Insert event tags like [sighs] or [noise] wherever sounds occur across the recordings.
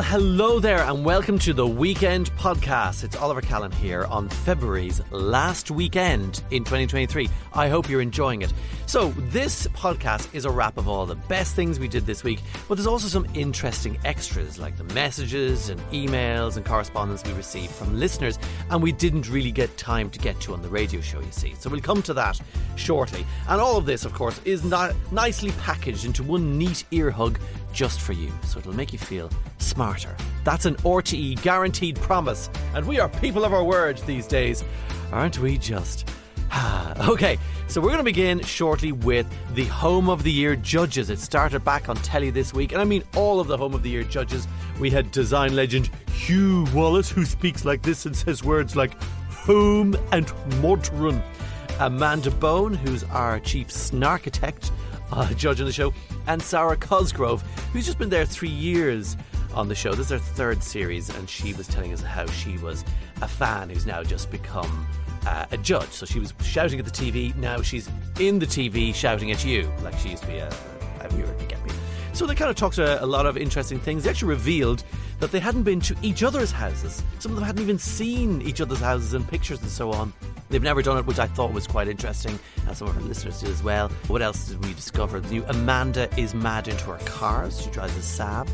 Well, hello there, and welcome to the Weekend Podcast. It's Oliver Callan here on February's last weekend in 2023. I hope you're enjoying it. So, this podcast is a wrap of all the best things we did this week, but there's also some interesting extras like the messages and emails and correspondence we received from listeners, and we didn't really get time to get to on the radio show, you see. So, we'll come to that shortly. And all of this, of course, is not nicely packaged into one neat ear hug just for you, so it'll make you feel smarter. That's an RTE guaranteed promise, and we are people of our word these days, aren't we just? [sighs] okay, so we're going to begin shortly with the Home of the Year judges. It started back on telly this week, and I mean all of the Home of the Year judges. We had design legend Hugh Wallace, who speaks like this and says words like home and modern. Amanda Bone, who's our chief snarchitect, uh, judge on the show, and Sarah Cosgrove, who's just been there three years on the show. This is her third series, and she was telling us how she was a fan who's now just become uh, a judge. So she was shouting at the TV, now she's in the TV shouting at you, like she used to be a, a viewer, get me. So they kind of talked a, a lot of interesting things. They actually revealed that they hadn't been to each other's houses. Some of them hadn't even seen each other's houses and pictures and so on. They've never done it, which I thought was quite interesting, and some of our listeners did as well. What else did we discover? The new Amanda is mad into her cars. She drives a Saab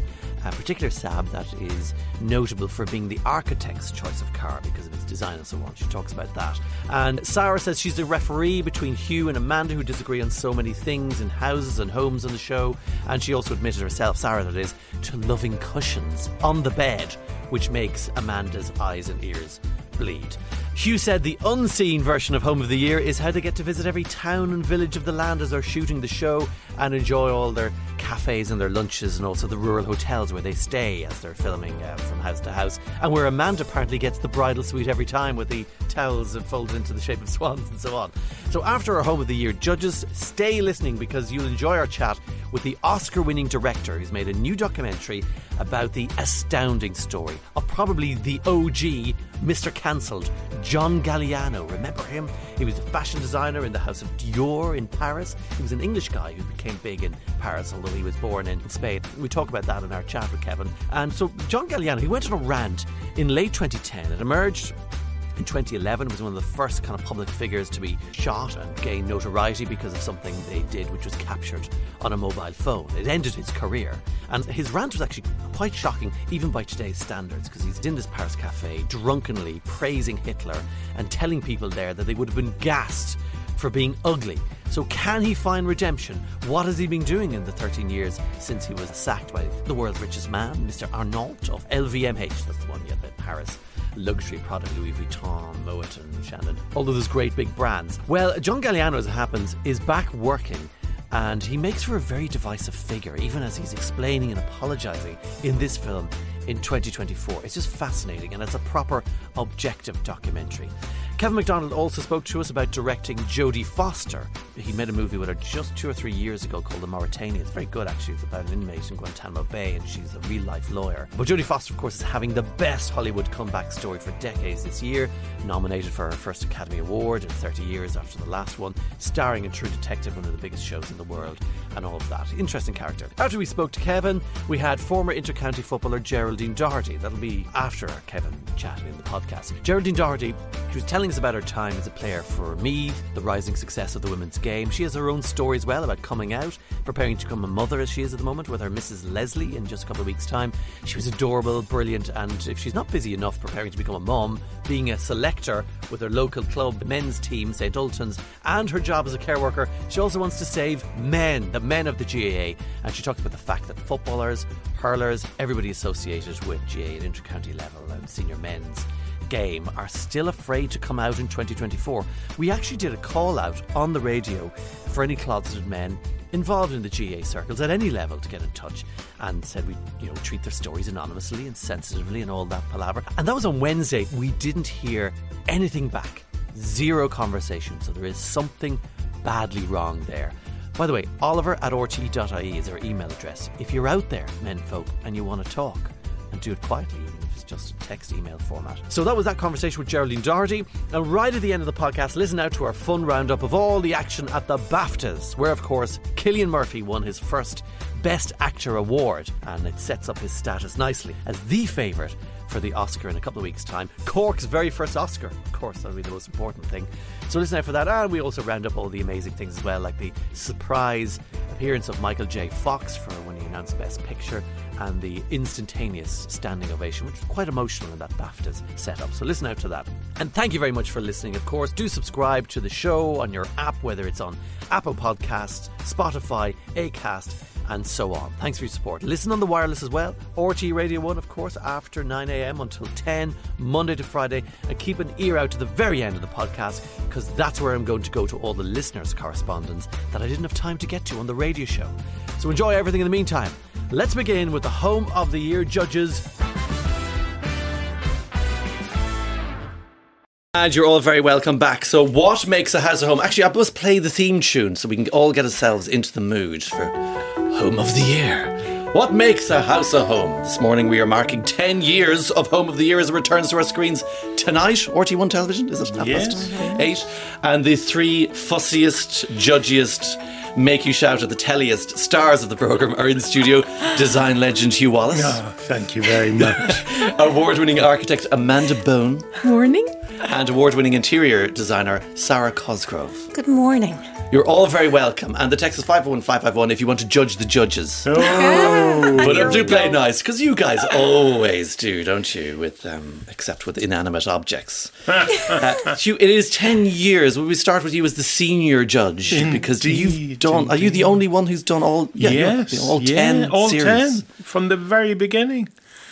a particular Saab that is notable for being the architect's choice of car because of its design and so on. She talks about that. And Sarah says she's the referee between Hugh and Amanda, who disagree on so many things in houses and homes on the show. And she also admitted herself, Sarah that is, to loving cushions on the bed, which makes Amanda's eyes and ears bleed. Hugh said the unseen version of Home of the Year is how they get to visit every town and village of the land as they're shooting the show and enjoy all their cafes and their lunches and also the rural hotels where they stay as they're filming uh, from house to house. And where Amanda apparently gets the bridal suite every time with the towels folded into the shape of [laughs] swans and so on. So after our Home of the Year judges, stay listening because you'll enjoy our chat with the Oscar winning director who's made a new documentary about the astounding story of probably the OG Mr. Cancelled, John Galliano. Remember him? He was a fashion designer in the House of Dior in Paris. He was an English guy who became big in Paris, although he was born in Spain. We talk about that in our chat with Kevin. And so, John Galliano, he went on a rant in late 2010. It emerged in 2011 was one of the first kind of public figures to be shot and gain notoriety because of something they did which was captured on a mobile phone. It ended his career. And his rant was actually quite shocking even by today's standards because he's in this Paris cafe drunkenly praising Hitler and telling people there that they would have been gassed for being ugly. So, can he find redemption? What has he been doing in the 13 years since he was sacked by the world's richest man, Mr. Arnault of LVMH? That's the one, yeah, Paris luxury product, Louis Vuitton, Moet and Chanel, all of those great big brands. Well, John Galliano, as it happens, is back working and he makes for a very divisive figure, even as he's explaining and apologising in this film in 2024. It's just fascinating and it's a proper objective documentary. Kevin Macdonald also spoke to us about directing Jodie Foster. He made a movie with her just two or three years ago called The Mauritanian. It's very good, actually. It's about an inmate in Guantanamo Bay, and she's a real life lawyer. But Jodie Foster, of course, is having the best Hollywood comeback story for decades this year. Nominated for her first Academy Award in 30 years after the last one, starring in True Detective, one of the biggest shows in the world, and all of that. Interesting character. After we spoke to Kevin, we had former intercounty footballer Geraldine Doherty. That'll be after Kevin chatted in the podcast. Geraldine Doherty, she was telling us about her time as a player for me, the rising success of the women's game. She has her own story as well about coming out, preparing to become a mother as she is at the moment with her Mrs. Leslie in just a couple of weeks' time. She was adorable, brilliant, and if she's not busy enough preparing to become a mum, being a selector with her local club men's team, St. Ultan's, and her job as a care worker, she also wants to save men, the men of the GAA. And she talks about the fact that footballers, hurlers, everybody associated with GAA at intercounty level and senior men's game are still afraid to come out in 2024. We actually did a call out on the radio for any closeted men involved in the GAA circles at any level to get in touch and said we you know treat their stories anonymously and sensitively and all that palaver. And that was on Wednesday. We didn't hear anything back. Zero conversation. So there is something badly wrong there. By the way, oliver at rte.ie is our email address. If you're out there, men folk, and you want to talk, and do it quietly, just a text email format. So that was that conversation with Geraldine Doherty. And right at the end of the podcast, listen out to our fun roundup of all the action at the BAFTAs, where, of course, Cillian Murphy won his first Best Actor award, and it sets up his status nicely as the favourite for the Oscar in a couple of weeks' time. Cork's very first Oscar, of course, that'll be the most important thing. So listen out for that, and we also round up all the amazing things as well, like the surprise appearance of Michael J. Fox for when he announced Best Picture, and the instantaneous standing ovation, which was quite emotional in that BAFTAs setup. So listen out to that. And thank you very much for listening, of course. Do subscribe to the show on your app, whether it's on Apple Podcasts, Spotify, Acast and so on. Thanks for your support. Listen on the wireless as well. RTE Radio 1, of course, after 9am until 10, Monday to Friday. And keep an ear out to the very end of the podcast because that's where I'm going to go to all the listeners' correspondence that I didn't have time to get to on the radio show. So enjoy everything in the meantime. Let's begin with the Home of the Year judges. And you're all very welcome back. So, what makes a house a home? Actually, I must play the theme tune so we can all get ourselves into the mood for Home of the Year. What makes a house a home? This morning we are marking 10 years of Home of the Year as it returns to our screens tonight. RTE1 television, is it? Half Yes. Eight. And the three fussiest, judgiest, make you shout at the telliest stars of the programme are in studio. Design legend Hugh Wallace, thank you very much. [laughs] award winning architect Amanda Bone, Morning. and award winning interior designer Sarah Cosgrove. Good morning. You're all very welcome. And the text is 51551 if you want to judge the judges. oh, [laughs] But do play nice, because you guys always do, don't you? With um, except with inanimate objects. [laughs] uh, Hugh, it is ten years. Will we start with you as the senior judge? because you've Indeed, done. Are you the only one who's done all? Yeah, you're- yes, all yeah, ten all series. ten from the very beginning.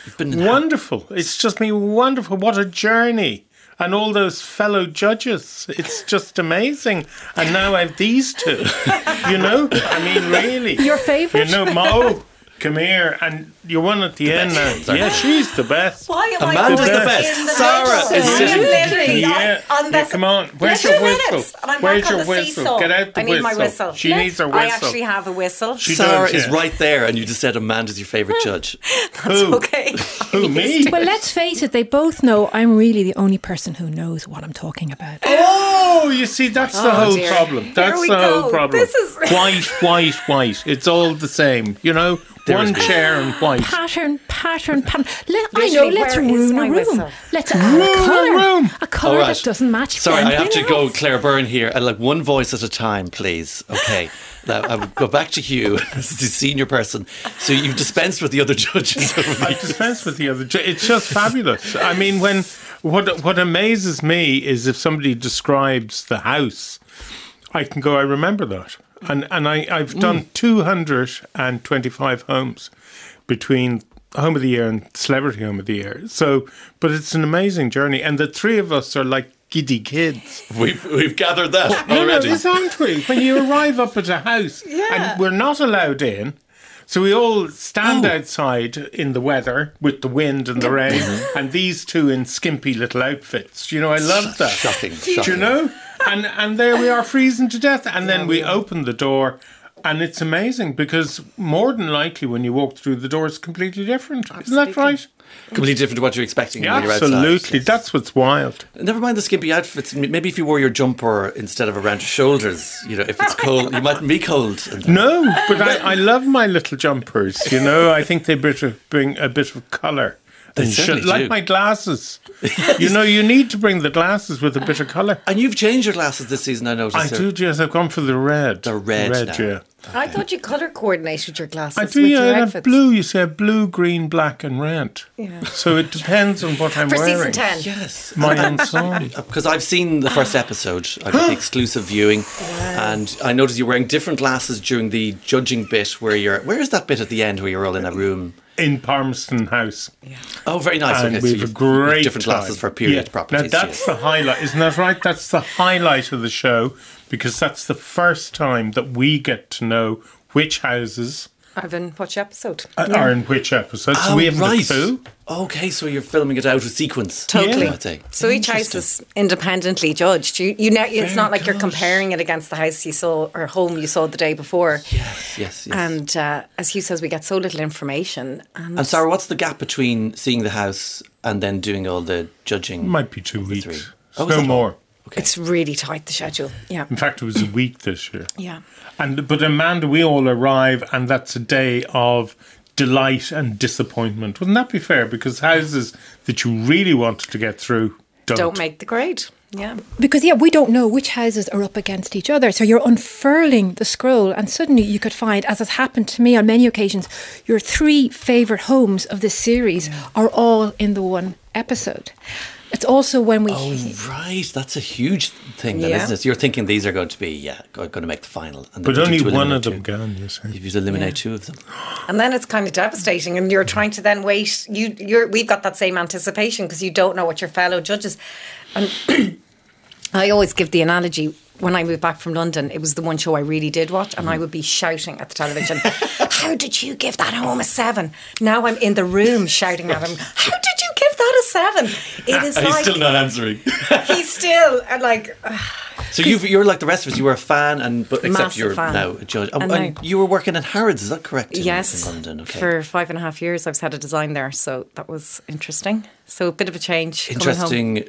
You've been Wonderful. It's just been wonderful. What a journey. And all those fellow judges. It's just amazing. And now I have these two. [laughs] you know? I mean, really. Your favourite? You know, Mo, come here. And you're one at the, end now. Yeah, she's the best. Why am Amanda's I the best. in the Sarah is sitting- literally Yeah, on yeah, this. come on. Where's your whistle? I'm Where's back your whistle? Get out the I need my whistle. whistle. She needs her whistle. I actually have a whistle. She Sarah does, is right there, and you just said Amanda's your favourite judge. [laughs] Who? okay. [laughs] Who, [laughs] me? Well, let's face it, they both know I'm really the only person who knows what I'm talking about. Oh, you see, that's the Oh, whole problem. That's the whole problem. This is- white, white, white. It's all the same. You know, one chair and white. Pattern, pattern, pattern. Let, I know, let's where is ruin a room. Let's add a colour. room. A colour All right. that doesn't match. Sorry, I have to anything go. Claire Byrne here, uh, and like one voice at a time, please. Okay. Now I will go back to Hugh [laughs] as the senior person. So you've dispensed with the other judges. I dispense with the other. ju- It's just fabulous. I mean, when what what amazes me is if somebody describes the house, I can go. I remember that, and and I I've done mm. two hundred and twenty five homes between Home of the Year and Celebrity Home of the Year. So, but it's an amazing journey, and the three of us are like giddy kids. we've we've gathered that No, no, already. it's aren't we? When you arrive up at a house yeah. and we're not allowed in, so we all stand outside in the weather with the wind and the mm-hmm. rain, and these two in skimpy little outfits. You know, I love that. Shocking, Do you know? And and there we are freezing to death, and then we open the door. And it's amazing because more than likely, when you walk through the door, it's completely different. Isn't that right? Completely different to what you're expecting when you're outside. Absolutely. That's what's wild. Never mind the skimpy outfits. Maybe if you wore your jumper instead of around your shoulders, you know, if it's cold, you mightn't be cold. No, but I, I love my little jumpers. You know, I think they bring a bit of colour. And certainly sh- like do. my glasses. [laughs] You know, you need to bring the glasses with a bit of colour. And you've changed your glasses this season, I noticed. I They're- do, yes. I've gone for the red. The red now. yeah. I thought you colour coordinated your glasses I do, with yeah. your I have outfits. blue. You see, I have blue, green, black, and red. Yeah. So it depends on what I'm For wearing. season 10. Yes. My [laughs] uh, ensemble. Because I've seen the first episode, I got the [gasps] exclusive viewing, and I noticed you're wearing different glasses during the judging bit where you're. Where is that bit at the end where you're all in a room? In Palmerston House. Oh, very nice. and okay, so we have a great different time. glasses for period Yeah. properties. Now that's the highlight, isn't that right? That's the highlight of the show because that's the first time that we get to know which houses Ivan, watch episode. uh, are in which episode? so Oh, we have right. a clue. Okay, so you're filming it out of sequence. Totally. Yeah. So each house is independently judged. You, you know, it's not like you're comparing it against the house you saw or home you saw the day before. Yes, yes, yes. And uh, as Hugh says, we get so little information. And, And Sarah, what's the gap between seeing the house and then doing all the judging? Might be two weeks. three. Oh, no more. Okay. It's really tight, the schedule. Yeah. In fact, it was a week this year. Yeah. And but Amanda, we all arrive, and that's a day of delight and disappointment. Wouldn't that be fair? Because houses that you really wanted to get through don't. Don't make the grade. Yeah. Because, yeah, we don't know which houses are up against each other. So you're unfurling the scroll, and suddenly you could find, as has happened to me on many occasions, your three favourite homes of this series are all in the one episode. It's also when we. Oh, right. That's a huge thing, then, Yeah. isn't it? You're thinking these are going to be, yeah, going to make the final. And then But only one of them two. can. You see. If you eliminate two of them. And then it's kind of devastating, and you're trying to then wait. You, you're, we've got that same anticipation because you don't know what your fellow judges. And [clears throat] I always give the analogy when I moved back from London. It was the one show I really did watch, and I mm-hmm. would be shouting at the television, [laughs] "How did you give that home a seven? Now I'm in the room shouting at him, "How did you give that a seven? It [laughs] is He's like not answering. [laughs] he's still uh, like. So you you're like the rest of us. You were a fan, and but except you're fan. now a judge. And, And and now- you were working at Harrods, is that correct? in- Yes, in London. Okay. for five and a half years, I was head of design there, so that was interesting. So a bit of a change. coming home. Interesting.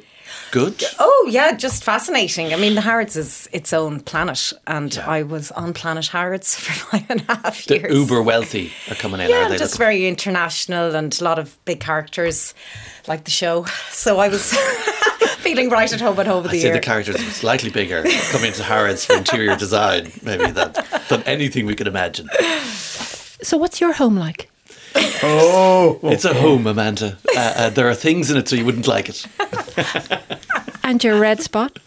Good. Oh yeah, just fascinating. I mean, the Harrods is its own planet, and Yeah. I was on Planet Harrods [laughs] for five and a half The years. uber wealthy are coming in, yeah, are they? just Look- very international and a lot of big characters, like the show. So I was [laughs] feeling right at home at over I'd the say year. the characters were slightly bigger coming to Harrods for interior design, maybe than, than anything we could imagine. So, what's your home like? Oh, It's a home, Amanda. Uh, uh, there are things in it so you wouldn't like it. And your red spot?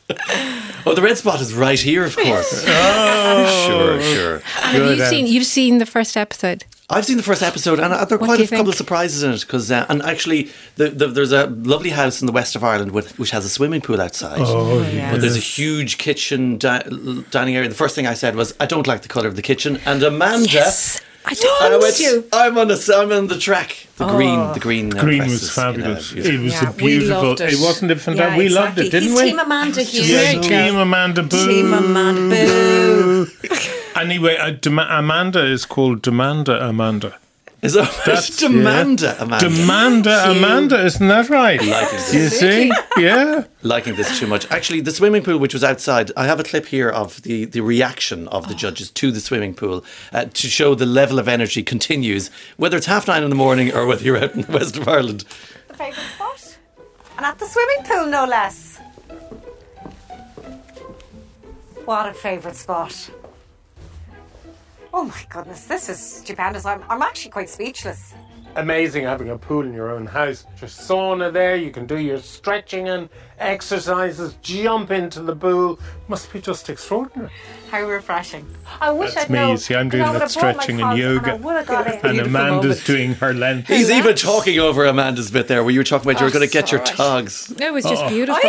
Oh, the red spot is right here, of course. [laughs] oh, Sure, sure. And have Good you seen? You've seen the first episode. I've seen the first episode, and uh, there are quite a you couple think? of surprises in it. Because, uh, and actually, the, the, there's a lovely house in the west of Ireland with, which has a swimming pool outside. oh, yeah. But there's a huge kitchen di- dining area. The first thing I said was, "I don't like the color of the kitchen." And Amanda, Yes, I I told went, you. I'm on a, I'm on the track. The green, the green, uh, green press was is, you know, fabulous. it was Yeah, a beautiful. loved it. wasn't it fantastic. Yeah, we exactly. loved it, didn't He's we? Team Amanda Hughes. yeah, Team Amanda Boo. Team Amanda Boo. [laughs] Anyway, uh, Dem- Amanda is called Demanda Amanda. Is that That's- [laughs] Demanda, Amanda? Demanda Amanda, isn't that right? Liking this. You see? Yeah. liking this too much. Actually, the swimming pool, which was outside, I have a clip here of the, the reaction of the judges to the swimming pool uh, to show the level of energy continues, whether it's half nine in the morning or whether you're out in the west of Ireland. the favourite spot. And at the swimming pool, no less. What a favourite spot. Oh my goodness, this is stupendous. I'm, I'm actually quite speechless. Amazing having a pool in your own house. Just sauna there, you can do your stretching and exercises, jump into the pool. Must be just extraordinary. How refreshing. I wish That's I'd me, known, you see, I'm doing that would have brought my stretching and yoga. I would have got in. And Amanda's moment. doing her length. He's even talking over Amanda's bit there where you were talking about you were oh, going to get your sorry. togs. It was just oh. beautiful.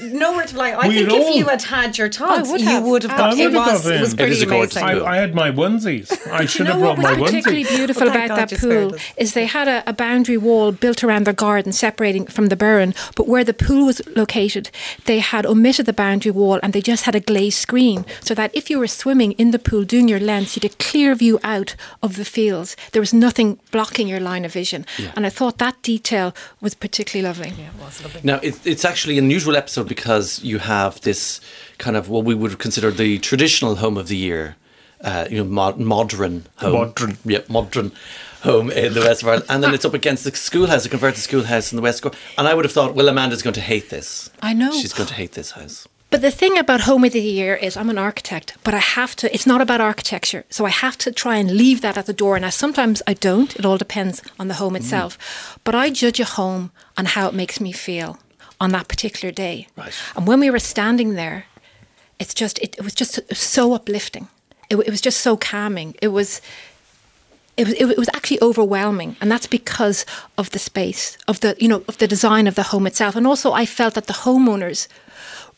I nowhere to lie. I We'd think all- if you had had your togs, I would you would have I got. would It have was. got It was pretty It is a gorgeous amazing. I, I had my onesies. [laughs] I should You have know what brought was my particularly oh, beautiful Well, thank about God that pool is they had a, a boundary wall built around their garden separating from the burn, but where the pool was located, they had omitted the boundary wall and they just had a glazed screen so that if you were swimming in the pool doing your lengths, you had a clear view out of the fields. There was nothing blocking your line of vision. And I thought that detail was particularly lovely. Now, it, it's actually an unusual episode because you have this kind of what we would consider the traditional home of the year, uh, you know, mod- modern home. Modern. Yeah, modern home in the west of Ireland. And then it's up against the schoolhouse, a converted schoolhouse in the west. Cor- And I would have thought, well, Amanda's going to hate this. I know. She's going to hate this house. But the thing about Home of the Year is I'm an architect, but I have to, it's not about architecture. So I have to try and leave that at the door. Now, sometimes I don't. It all depends on the home itself. But I judge a home on how it makes me feel on that particular day. Right. And when we were standing there, it's just, it, it was just so uplifting. It, it was just so calming. It was, it was, it was actually overwhelming and that's because of the space of the you know of the design of the home itself and also i felt that the homeowners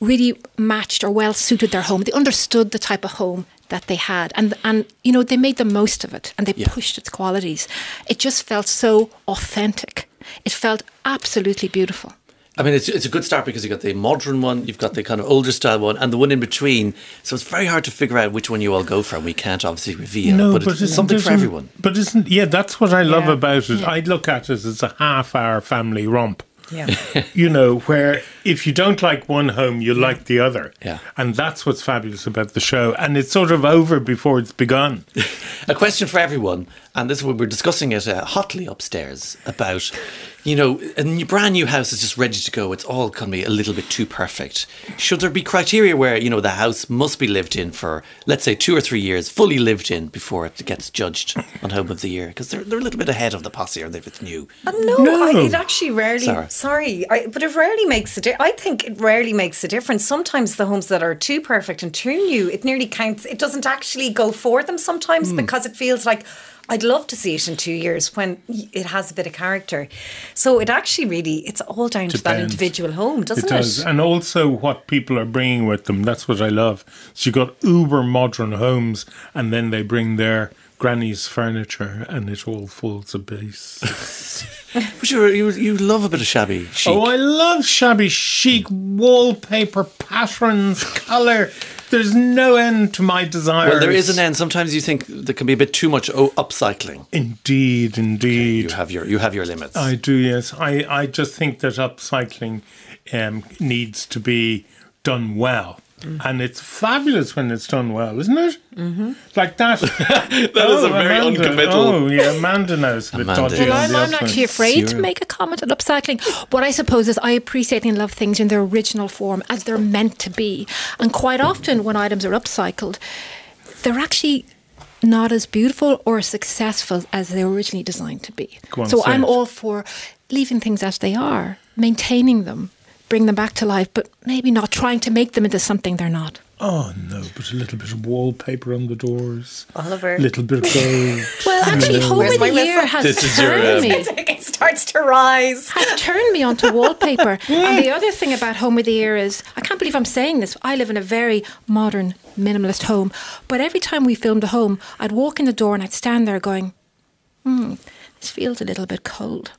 really matched or well suited their home they understood the type of home that they had and and you know they made the most of it and they Yeah. pushed its qualities it just felt so authentic it felt absolutely beautiful I mean, it's, it's a good start because you've got the modern one, you've got the kind of older style one, and the one in between. So it's very hard to figure out which one you all go for. and We can't obviously reveal, no, but, it's isn't- something for everyone. But isn't yeah? That's what I love Yeah. about it. I look at it as a half-hour family romp. Yeah. You know, where if you don't like one home, you like the other. Yeah. And that's what's fabulous about the show. And it's sort of over before it's begun. [laughs] A question for everyone, and this is what we're discussing it uh, hotly upstairs about. You know, a new, brand new house is just ready to go. It's all going to be a little bit too perfect. Should there be criteria where you know the house must be lived in for, let's say, two or three years, fully lived in before it gets judged on Home of the Year? Because they're, they're a little bit ahead of the posse, or if it's new. Uh, no, No. I, it actually rarely. Sorry. Sorry, I, but it rarely makes a. Di- I think it rarely makes a difference. Sometimes the homes that are too perfect and too new, it nearly counts. It doesn't actually go for them sometimes Hmm. because it feels like. I'd love to see it in two years when it has a bit of character. So it actually really, it's all down to that individual home, doesn't it it? And also what people are bringing with them. That's what I love. So you got uber modern homes and then they bring their granny's furniture and it all falls [laughs] a base. But you you you love a bit of shabby chic. Oh, I love shabby chic wallpaper patterns, colour. There's no end to my desires. well, there is an end. Sometimes you think there can be a bit too much oh, upcycling. Indeed, indeed. You have your you have your limits. I do, yes. I, I just think that upcycling um, needs to be done well. And it's fabulous when it's done well, isn't it? Mm-hmm. Like that. [laughs] that is a very uncommittal- Oh, yeah, Amanda knows a bit Amanda dodgy is- Well, on I'm, the I'm actually afraid to make a comment on upcycling. What I suppose is I appreciate and love things in their original form as they're meant to be. And quite often, when items are upcycled, they're actually not as beautiful or successful as they were originally designed to be. On, so I'm it. all for leaving things as they are, maintaining them, bring them back to life, but maybe not trying to make them into something they're not. Oh, no, but a little bit of wallpaper on the doors. Oliver. A little bit of [laughs] gold. Well, actually, Home Where's of my the Year has This is your, turned um, me. [laughs] it starts to rise. has turned me onto wallpaper. [laughs] and the other thing about Home of the Year is, I can't believe I'm saying this. I live in a very modern, minimalist home. But every time we filmed a home, I'd walk in the door and I'd stand there going, hmm, this feels a little bit cold.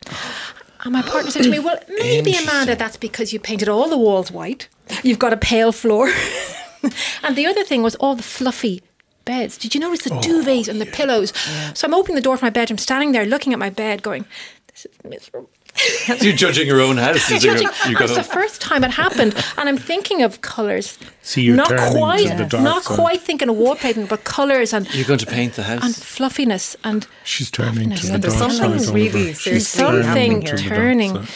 And my partner said to me, Well, [gasps] maybe, Amanda, that's because you painted all the walls white. You've got a pale floor. [laughs] and the other thing was all the fluffy beds. Did you notice the oh, duvets and the pillows? So I'm opening the door to my bedroom, standing there looking at my bed, going, This is miserable. [laughs] You're judging your own house. as you Judging- you go it's the first time it happened, and I'm thinking of colours. See, you're not turning to quite, the dark not side. quite thinking of wallpapering, but colours and You're going to paint the house and fluffiness and She's turning to the there's dark something side. really Oliver. seriously Something to the turning.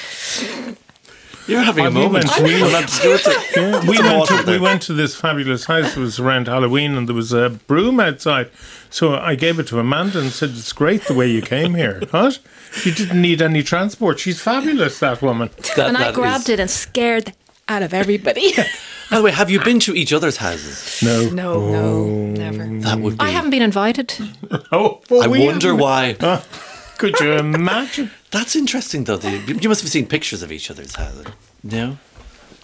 Side. You're having a I mean, moment. we- You'll to. Yeah, we went, to, we went to this fabulous house. It was around Halloween, and there was a broom outside. So I gave it to Amanda and said, "It's great the way you came here. [laughs] What? You didn't need any transport. She's fabulous, that woman." That- and I grabbed is- it and scared out of everybody. [laughs] By the way, have you been to each other's houses? No, No, oh. no, never. That would be. I haven't been invited. [laughs] Oh, well, I wonder haven't- why. Ah, could you imagine? That's interesting, though. The, you must have seen pictures of each other's houses. No,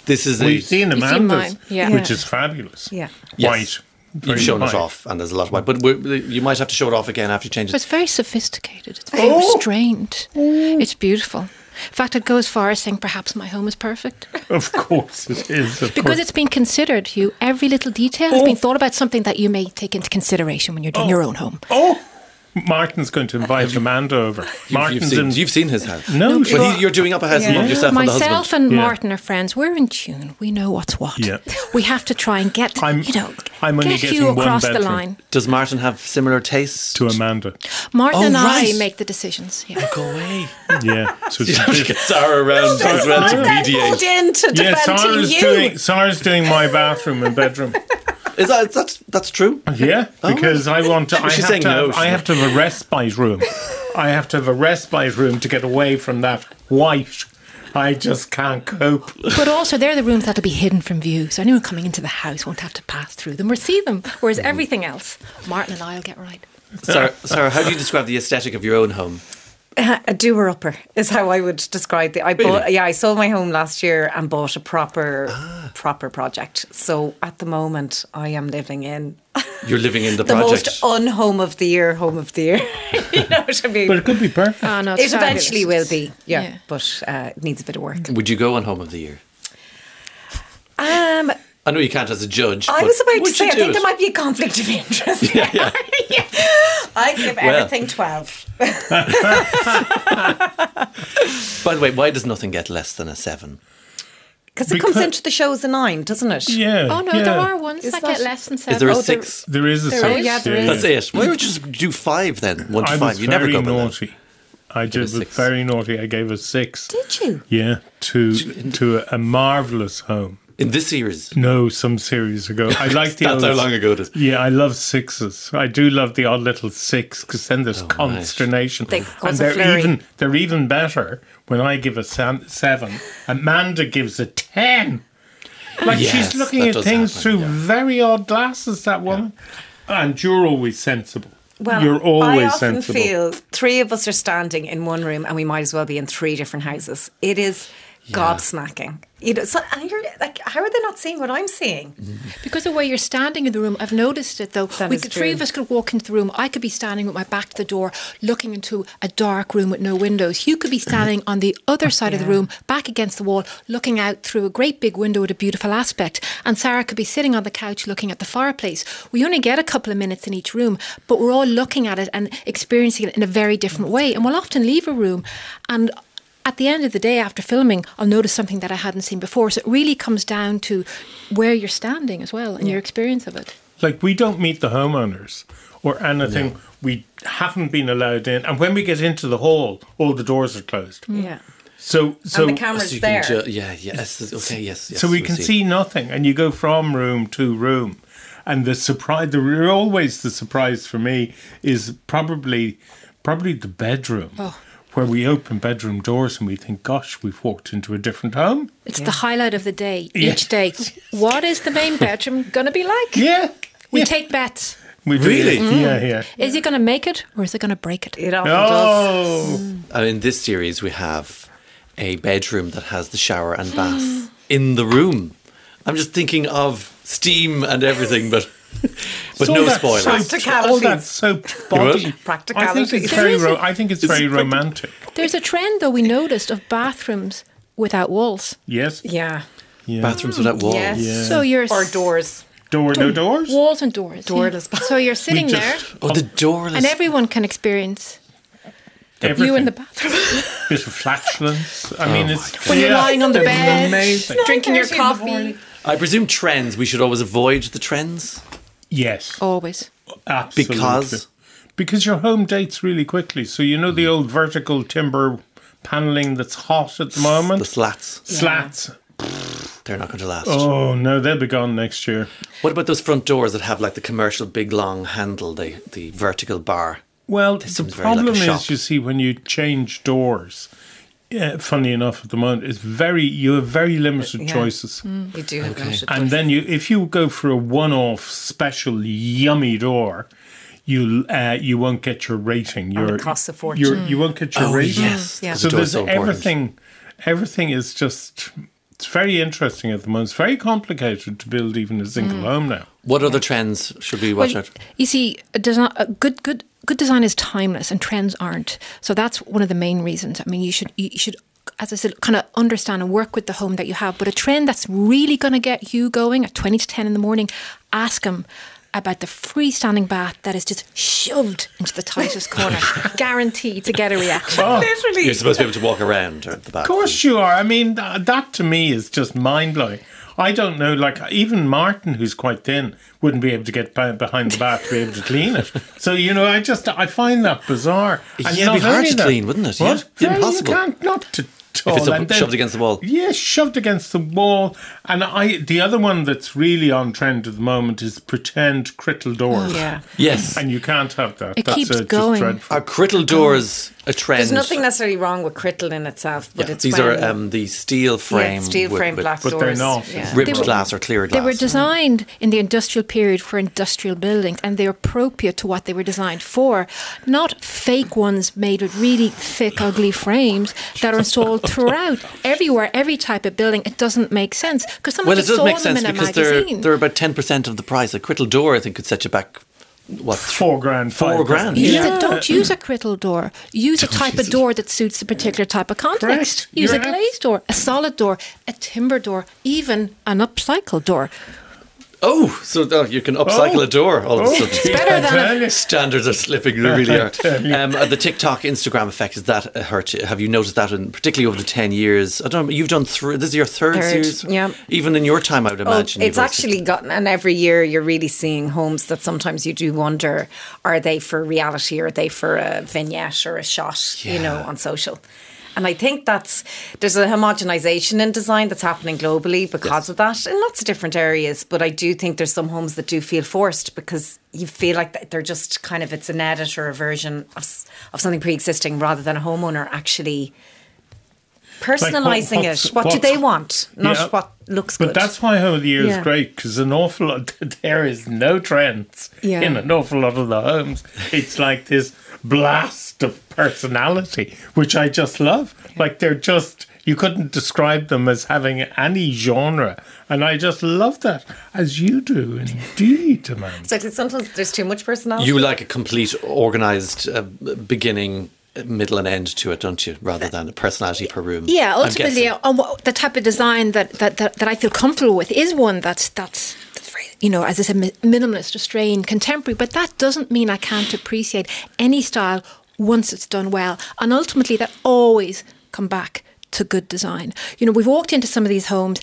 this is. We've seen You've seen Amanda's, mine, yeah. which is fabulous. Yeah. Yes. White. Very You've shown white. it off, and there's a lot of white. But we're, you might have to show it off again after you change But it's very sophisticated. It's very Oh. restrained. Oh! It's beautiful. In fact, I'd go as far as saying perhaps my home is perfect. [laughs] Of course it is. Of Because course. it's been considered, Hugh. Every little detail has Oh. been thought about something that you may take into consideration when you're doing oh! your own home. Oh, Martin's going to invite Amanda over. [laughs] You've, Martin's seen, in. you've seen his house. No, But sure. he, you're doing up a house Yeah. among yourself and the Myself husband. and Yeah. Martin are friends. We're in tune. We know what's what. Yeah. [laughs] We have to try and get, I'm- you know, I'm only get you across the line. Does Martin have similar tastes? to Amanda. Martin Oh, and right. I make the decisions. Yeah. Oh, go away. [laughs] Yeah. So You it's a have to bit- get Sarah around as well to Then mediate. put into yeah, defending Sarah's you. doing Sarah's doing my bathroom and bedroom. Is that that's that's true? Yeah, oh, because I want to. [laughs] I She's have saying to. no, have, she's I have to have a respite room. I have to have a respite room to get away from that white. I just can't cope. But also, they're the rooms that'll be hidden from view, so anyone coming into the house won't have to pass through them or see them. Whereas mm. everything else, Martin and I'll get right. Sarah, Sarah, how do you describe the aesthetic of your own home? A doer upper is how I would describe the. I bought, yeah, I sold my home last year and bought a proper, Ah. proper project. So at the moment, I am living in [laughs] You're living in the, the project. most unhome of the year, home of the year. [laughs] you know what I mean? But it could be perfect. Oh, no, it's it eventually will be, yeah, Yeah. but uh, it needs a bit of work. Would you go on Home of the Year? Um, I know you can't as a judge. I was about to say, I think it? there might be a conflict of interest. [laughs] Yeah, yeah. [laughs] Yeah. I give Well. everything 12. [laughs] By the way, why does nothing get less than a seven? Because it comes into the show as a nine, doesn't it? Yeah. Oh no, yeah. there are ones Is that, that- get less than seven. Is there a Oh, six? There is a There six. is. Yeah, there is. That's it. Why don't you just do five then? One to I five. You never very go below. naughty. I did a was very naughty. I gave a six. Did you? Yeah, to to a, a marvelous home. In this series. No, some series ago. I [laughs] like the That's old, how long ago it is. Yeah, I love sixes. I do love the odd little six because then Oh, there's consternation, They and they're flurry. even they're even better when I give a sam- seven. Amanda gives a ten. Like Yes, she's looking at things happen, through yeah. very odd glasses. That woman, and you're always sensible. Well, you're always I often sensible. feel three of us are standing in one room and we might as well be in three different houses. It is gobsmacking. You know, so and you're like, how are they not seeing what I'm seeing? Because of where you're standing in the room, I've noticed it though. That we could, three of us could walk into the room. I could be standing with my back to the door, looking into a dark room with no windows. You could be [clears throat] standing on the other side of the room, back against the wall, looking out through a great big window with a beautiful aspect. And Sarah could be sitting on the couch looking at the fireplace. We only get a couple of minutes in each room, but we're all looking at it and experiencing it in a very different way. And we'll often leave a room and at the end of the day after filming, I'll notice something that I hadn't seen before. So it really comes down to where you're standing as well and your experience of it. Like we don't meet the homeowners or anything. We haven't been allowed in, and when we get into the hall, all the doors are closed. Mm. Yeah. So, so and the camera's So there. ju- yeah, yes. Okay, yes. yes so we I can see nothing, and you go from room to room, and the surprise, the always the surprise for me is probably, probably the bedroom. Oh. Where we open bedroom doors and we think, gosh, we've walked into a different home. It's the highlight of the day, Yeah. each day. [laughs] What is the main bedroom going to be like? Yeah. We yeah. take bets. We do. Really? Yeah, yeah. Is it going to make it or is it going to break it? It often does. Oh, Uh, in this series, we have a bedroom that has the shower and [gasps] bath in the room. I'm just thinking of steam and everything, but [laughs] but So no that spoilers. soaped- All that [laughs] Practicalities. soaped body. I think it's very. Ro- I think it's very romantic. There's a trend, though, we noticed of bathrooms without walls. Yes. Yeah. Yeah. Bathrooms without walls. Yes. Yeah. So you're Or s- doors. Door. No doors. walls and doors. Doorless [laughs] So you're sitting just- there Oh, the doorless. and everyone can experience Everything. you in the bathroom. bit of flatulence. I mean, oh it's When you're yeah, lying on the bed, Amazing. drinking your 9:30 in the coffee. I presume trends. We should always avoid the trends Yes, Always. absolutely. because because your home dates really quickly. So you know the hmm. old vertical timber paneling that's hot at the moment. the moment. slats Slats. they're not going to last. Oh no, they'll be gone next year. What about those front doors that have like the commercial big long handle, the the vertical bar? Well, the seems very like a problem is, you see, when you change doors. Yeah, funny enough, at the moment, it's very you have very limited Yeah. choices. You do have limited choices. And then you, if you go for a one-off special yummy door, you uh, you won't get your rating. Your, it costs a fortune. you're- You won't get your Oh rating. yes, Yeah. So door's there's so important. everything. Everything is just. It's very interesting at the moment. It's very complicated to build even a single Mm. home now. What other trends should we watch Well, out? You see, a design, a good, good, good design is timeless, and trends aren't. So that's one of the main reasons. I mean, you should, you should, as I said, kind of understand and work with the home that you have. But a trend that's really going to get you going at twenty to ten in the morning, ask them about the freestanding bath that is just shoved into the tightest corner, [laughs] guaranteed to get a reaction. Oh, Literally. You're supposed to be able to walk around the back. Of course you are. I mean, th- that to me is just mind blowing. I don't know, like even Martin, who's quite thin, wouldn't be able to get be- behind the bath to be able to clean it. So you know, I just I find that bizarre. Yeah, it'd be hard only to clean, wouldn't it? Yeah. What? Very- Impossible. You can't not to. If it's all, up- then- shoved against the wall. Yes, shoved against the wall. And I, the other one that's really on trend at the moment is pretend Crittall doors. Yeah. Yes. And you can't have that. It That's keeps uh, just going. dreadful. Are Crittall doors a trend? There's nothing necessarily wrong with Crittall in itself, but Yeah, it's These when- are um, the steel frame, yeah, steel with- frame with glass but they're doors. not. Yeah. ribbed They were- glass or clear glass. They were designed in the industrial period for industrial buildings and they're appropriate to what they were designed for. Not fake ones made with really thick, ugly frames that are installed throughout, everywhere, every type of building. It doesn't make sense because someone well, it just does saw make them sense in a because they're they're about ten percent of the price. A Crittall door, I think, could set you back. What? Four grand. Four five grand. Use Yeah. a, don't use a Crittall door. Use a type use of door that suits a particular type of context. Correct. Use a You're glazed door, a solid door, a timber door, even an upcycle door. Oh, so oh, you can upcycle Oh. a door all of a Oh, sudden. It's better than tell. Standards are slipping, they really [laughs] are. Um, uh, the TikTok, Instagram effect, is that uh, hurt you? Have you noticed that, in, particularly over the 10 years? I don't know, you've done three, this is your third, Third, series? yeah. Even in your time, I would Oh, imagine. it's you've also- actually gotten, and every year you're really seeing homes that sometimes you do wonder are they for reality or are they for a vignette or a shot, you know, on social. And I think that's there's a homogenization in design that's happening globally because of that in lots of different areas. But I do think there's some homes that do feel forced because you feel like they're just kind of it's an edit or a version of, of something pre-existing rather than a homeowner actually personalizing what's- it. What do they want, not Yeah. what looks But good. But that's why Home of the Year Yeah. is great because an awful lot, [laughs] there is no trends Yeah. in an awful lot of the homes. It's like this blast of personality, which I just love. Like they're just, you couldn't describe them as having any genre. And I just love that, as you do indeed, Amanda. So sometimes there's too much personality. You like a complete, organised uh, beginning, middle, and end to it, don't you? Rather than a personality per room. Yeah, ultimately, guessing. on what, the type of design that, that, that, that I feel comfortable with is one that's that's, that's very, you know, as I said, minimalist, restrained, contemporary. But that doesn't mean I can't appreciate any style once it's done well, and ultimately that always come back to good design. You know, we've walked into some of these homes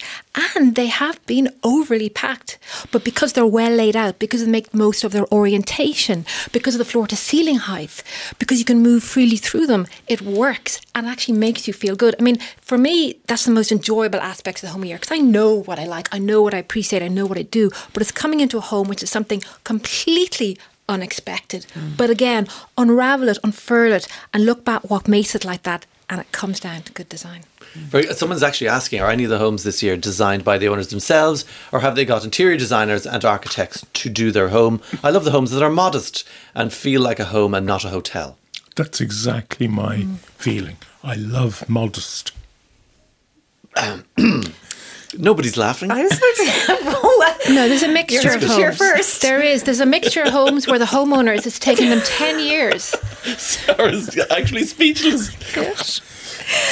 and they have been overly packed, but because they're well laid out, because they make most of their orientation, because of the floor to ceiling height, because you can move freely through them, it works and actually makes you feel good. I mean, for me, that's the most enjoyable aspects of the home year because I know what I like, I know what I appreciate, I know what I do, but it's coming into a home which is something completely unexpected. Mm. But again, unravel it, unfurl it, and look back what makes it like that, and it comes down to good design. Mm. Very- Someone's actually asking: Are any of the homes this year designed by the owners themselves, or have they got interior designers and architects to do their home? I love the homes that are modest and feel like a home and not a hotel. That's exactly my mm. feeling. I love modest. [clears throat] Nobody's laughing. I was like, [laughs] uh, No, there's a mixture You're of supposed to hear homes. first. There is. There's a mixture of homes where the homeowners it's taken them ten years. [laughs] Sarah's actually speechless.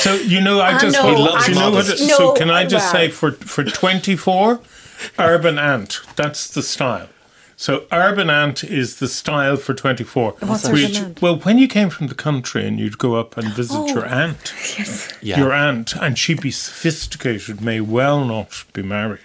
So you know, I uh, I just know, would love. You know what? just- so can I I- just well. say for for twenty four, urban ant. That's the style. So urban ant is the style for twenty four. What's urban ant? Well, when you came from the country and you'd go up and visit oh, your aunt, Yeah. your aunt, and she'd be sophisticated, may well not be married.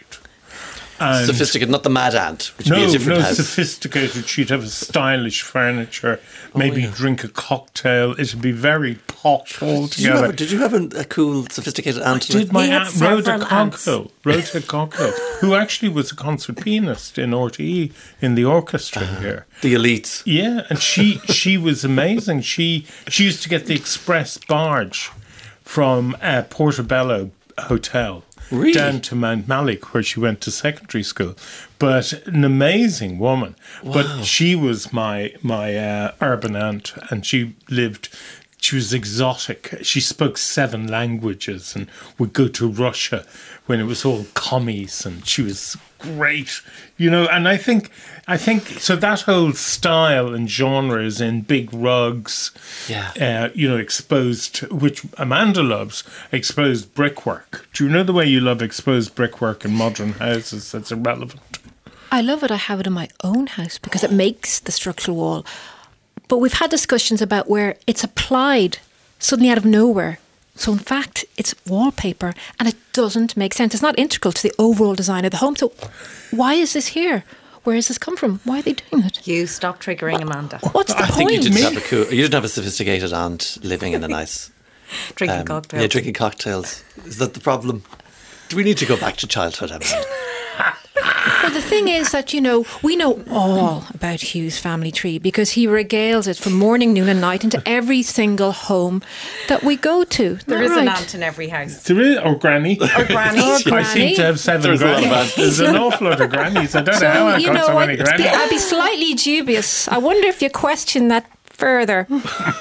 And Sophisticated, not the mad ant, which would no, be a different no, house. sophisticated. She'd have a stylish furniture, Oh, maybe drink a cocktail. It'd be very posh did, you altogether. have, did you have a, a cool, sophisticated ant? did my He had aunt Rhoda several aunts. Cockhill, Rhoda [laughs] Cockhill, who actually was a concert pianist in RTE in the orchestra Uh-huh. here. the elites. Yeah, and she she was amazing. She she used to get the express barge from uh, Portobello Hotel Really? down to Mount Malik, where she went to secondary school. But an amazing woman. But she was my my uh, urban aunt, and she lived. She was exotic. She spoke seven languages and would go to Russia when it was all commies, and she was great, you know. And I think, I think so. That whole style and genres is in big rugs, Yeah. uh, you know, exposed, which Amanda loves, exposed brickwork. Do you know the way you love exposed brickwork in modern houses? That's irrelevant. I love it. I have it in my own house because it makes the structural wall. But we've had discussions about where it's applied suddenly out of nowhere. So in fact, it's wallpaper and it doesn't make sense. It's not integral to the overall design of the home. So why is this here? Where has this come from? Why are they doing it? you stop triggering Amanda. What's the I point? think you didn't have a cool. You didn't have a sophisticated aunt living in a nice. [laughs] Drinking um, cocktails. Yeah, drinking cocktails. Is that the problem? Do we need to go back to childhood, Amanda? Well, the thing is that, you know, we know all about Hugh's family tree because he regales it from morning, noon, and night into every single home that we go to. There Isn't is that an aunt in every house. There is, or granny. Or granny. Or [laughs] I seem to have seven There's a grannies. There's an [laughs] awful lot of grannies. I don't know how I you got know, so many I'd be, grannies. I'd be slightly dubious. I wonder if you question that further.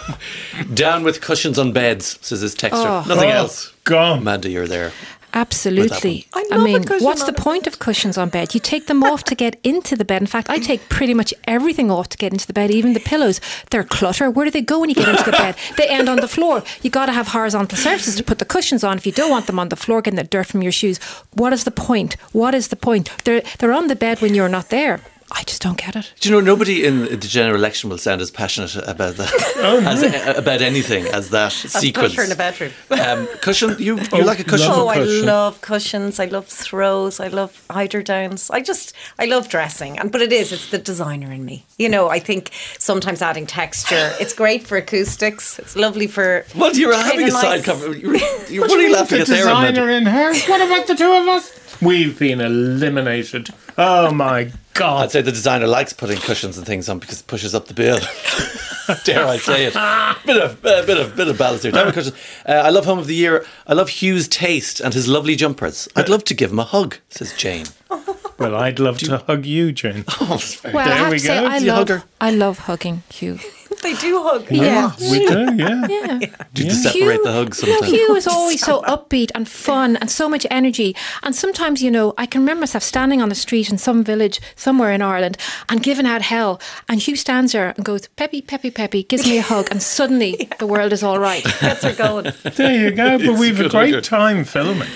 [laughs] Down with cushions on beds, says this texter. Oh. Nothing Oh, else. Gone. Amanda, you're there. Absolutely. I love a mean, cushion what's the point of cushions on bed? You take them off to get [laughs] into the bed. In fact, I take pretty much everything off to get into the bed, even the pillows. They're clutter. Where do they go when you get into the bed? They end on the floor. You got to have horizontal surfaces to put the cushions on. If you don't want them on the floor, getting the dirt from your shoes. What is the point? What is the point? They're they're on the bed when you're not there. I just don't get it. Do you know nobody in the general election will sound as passionate about that [laughs] as, uh, about anything as that sequence. clutter in a bedroom. [laughs] Um, cushion, you you Oh, like a cushion? Oh, a I cushion. love cushions. I love throws. I love eider downs. I just, I love dressing. And but it is, it's the designer in me. You know, I think sometimes adding texture. It's great for acoustics. It's lovely for. Well, you're having a side nice- cover. You're, [laughs] you're What what are you you laughing the at there? designer Amanda? in her? What about the two of us? We've been eliminated. Oh my I'd say the designer likes putting cushions and things on because it pushes up the bill. [laughs] Dare I say it? [laughs] Bit of uh, bit of bit of balance here. Diamond cushions. Uh, I love Home of the Year. I love Hugh's taste and his lovely jumpers. I'd love to give him a hug. Says Jane. [laughs] Well, I'd love to hug you, Jane. Oh, Well, There I have we to say. I love. I love hugging Hugh. They do hug. Yeah. We do, yeah. [laughs] Yeah. Do you separate the hugs you know, sometimes? Hugh is always so upbeat and fun and so much energy. And sometimes, you know, I can remember myself standing on the street in some village somewhere in Ireland and giving out hell. And Hugh stands there and goes, Peppy, Peppy, Peppy, gives me a hug. And suddenly [laughs] the world is all right. That's her going. There you go. [laughs] But we've a good great time filming.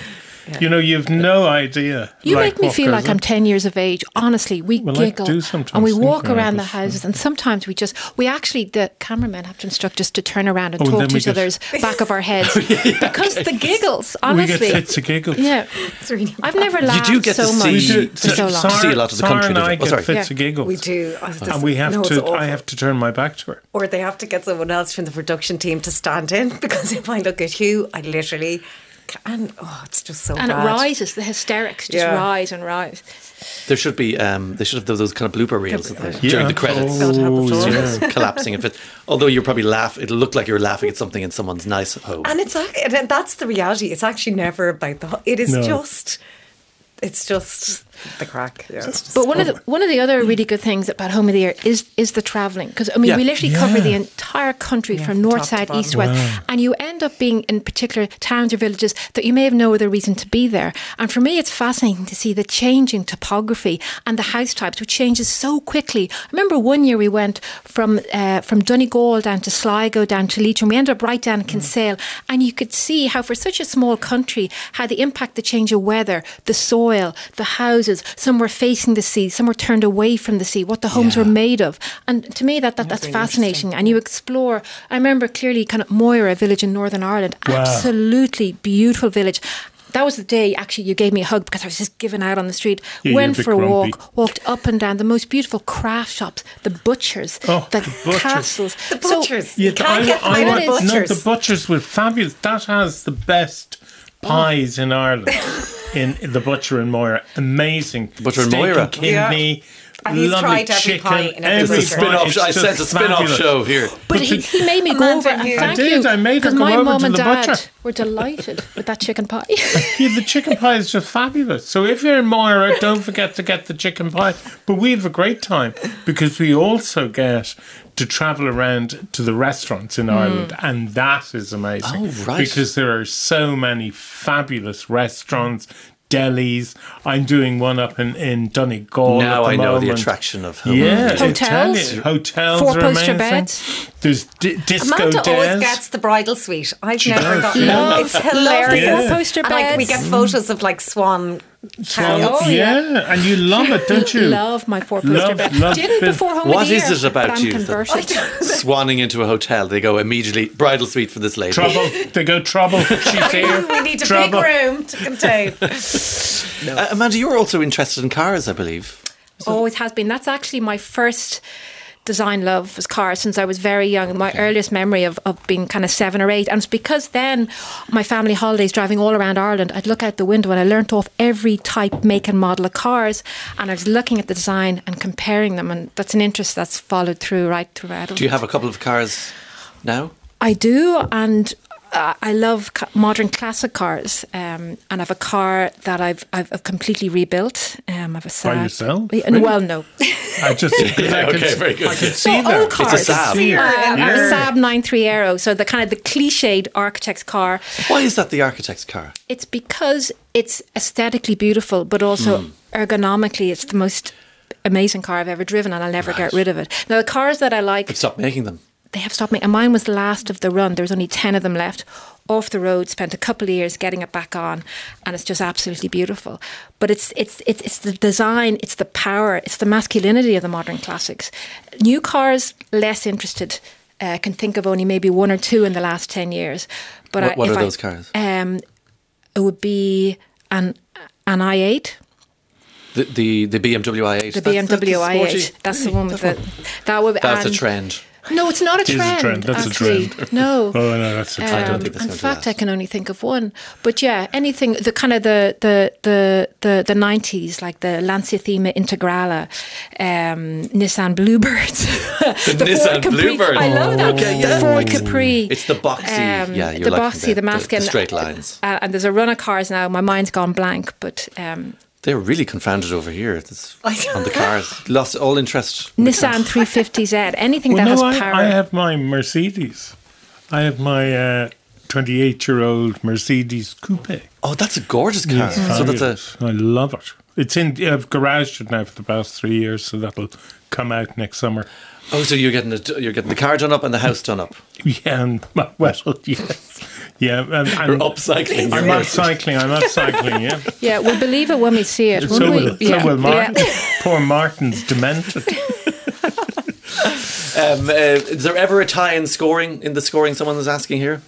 You know, you've no idea. You like, make me feel like I'm 10 years of age. Honestly, we Well, giggle do and we walk around the houses and sometimes we just, we actually, the cameramen have to instruct us to turn around and Oh, talk to each get- other's [laughs] back of our heads [laughs] oh, because the giggles, honestly. We get fits of giggles. Yeah. It's really I've never laughed do get so to much see- We do. for so long. Sarah- see a lot of the Sarah country, and I you? Oh, sorry. fits Yeah. of giggles. We do. Oh, And we have no, to. I have to turn my back to her. or they have to get someone else from the production team to stand in [laughs] because if I look at Hugh, I literally can. Oh, it's just so and bad. it rises, the hysterics just Yeah. rise and rise. There should be. Um, they should have those kind of blooper reels Yeah. during the credits. Oh, God help us all. yeah. [laughs] collapsing if it although you're probably laugh it'll look like you're laughing at something in someone's nice home And it's ac- and that's the reality. It's actually never about the. It is No. just. It's just the crack. Yeah. Just- But one of the one of the other really good things about Home of the Year is is the travelling because I mean Yeah. we literally cover the entire country from north, top south, east, west, and you end up being in particular towns or villages that you may have no other reason to be there. And for me, it's fascinating to see the change in topography and the house types, which changes so quickly. I remember one year we went from uh, from Donegal down to Sligo down to Leitrim. We ended up right down in Kinsale, and you could see how for such a small country, how the impact the change of weather, the soil, the houses. Some were facing the sea, some were turned away from the sea. What the homes Yeah. were made of, and to me that, that that's fascinating. And you explore. I remember clearly kind of Moira, a village in Northern Ireland, Wow. absolutely beautiful village. That was the day actually you gave me a hug because I was just given out on the street. Yeah, Went for a grumpy. walk, walked up and down the most beautiful craft shops, the butchers, Oh, the, the butchers. castles. the So- butchers. Yeah, you can't get I, I, the want- no, butchers. the butchers were fabulous. That has the best pies in Ireland. In, [laughs] in the butcher and Moira, amazing. Butcher in Steak Moira. and kidney. And he's lovely tried every chicken, pie in every every it's a butcher. pie. spin-off show. I just sense a spin-off show here But he, he made me go over and Amanda, thank I did, you. I made her because go my over mum to and the dad butcher. were delighted with that chicken pie. [laughs] Yeah, the chicken pie is just fabulous. So if you're in Moira, don't forget to get the chicken pie. But we have a great time because we also get to travel around to the restaurants in hmm. Ireland, and that is amazing. Oh, right. Because there are so many fabulous restaurants. Delis. I'm doing one up in, in Donegal. now at the I know the attraction of home Yeah, Hotels? hotels Four poster amazing. beds. There's di- disco Amanda always gets the bridal suite. I've She never does, gotten yeah. It's hilarious. Yeah. four-poster And like we get photos of like swan Swan- Oh, yeah. and you love it, don't you? Love my four poster Love- bed. love Didn't bed. before home What of the is year, it about you that- [laughs] swanning into a hotel they go immediately bridal suite for this lady Trouble. They go trouble. [laughs] She's here. we need a trouble. big room to contain. [laughs] Uh, Amanda you were also interested in cars I believe Always has been. That's actually my first design love was cars since I was very young. My earliest memory of, of being kind of seven or eight. And it's because then my family holidays driving all around Ireland, I'd look out the window and I learnt off every type, make and model of cars. And I was looking at the design and comparing them. And that's an interest that's followed through right throughout. do you have a couple of cars now I do, and I love modern classic cars, um, and I have a car that I've I've, I've completely rebuilt. Um, I have a Saab. yourself? Yeah, and- Well, no. I just [laughs] [laughs] I could, okay, very good. I could So see that. old cars. It's a Saab. See it. Uh, I have a Yeah. Saab 93 Aero, so the kind of the cliched architect's car. Why is that the architect's car? It's because it's aesthetically beautiful, but also Hmm. ergonomically, it's the most amazing car I've ever driven, and I'll never get rid of it. Now, the cars that I like, Stop making them. They have stopped me. And mine was the last of the run. There was only 10 of them left. Off the road, spent a couple of years getting it back on, and it's just absolutely beautiful. But it's it's it's it's the design, it's the power, it's the masculinity of the modern classics. New cars, less interested. Uh, can think of only maybe one or two in the last ten years. But What- I, what if are I- those cars? Um, it would be an an i8, The the, the BMW i8. the That's- that's BMW i8. That's the one with [laughs] the that would. That's a trend. No, it's not a It is a trend. trend. That's a trend. [laughs] No. Oh no, that's a I trend. i don't think that's in going to fact, I can only think of one. But yeah, anything the kind of the the the the, the 90s, like the Lancia Thema Integrale, um, Nissan Bluebirds, [laughs] the, Nissan Bluebird. I love that. Okay, the yeah. Ford Capri. It's the boxy. yeah, you're Um, the boxy, the, the, masculine, the straight lines. Uh, and there's a run of cars now. My mind's gone blank, but um, They're really confounded over here It's on the cars. Lost all interest. Nissan 350Z, anything Well, that no, has I, power. I have my Mercedes. I have my uh, 28 year old Mercedes coupe. Oh, that's a gorgeous car. So that's a. Fabulous. I love it. It's in. Uh, I've garaged it now for the past three years, so that'll come out next summer. Oh, so you're getting the you're getting the car done up and the house done up. [laughs] Yeah, and well, [laughs] yes, yeah. And, You're upcycling. I'm not cycling. I'm not cycling. Yeah. [laughs] yeah, we'll believe it when we see it. So won't we? yeah. so will Martin. Yeah. [laughs] Poor Martin's demented. [laughs] Um, uh, is there ever a tie in scoring in the scoring? Someone is asking here.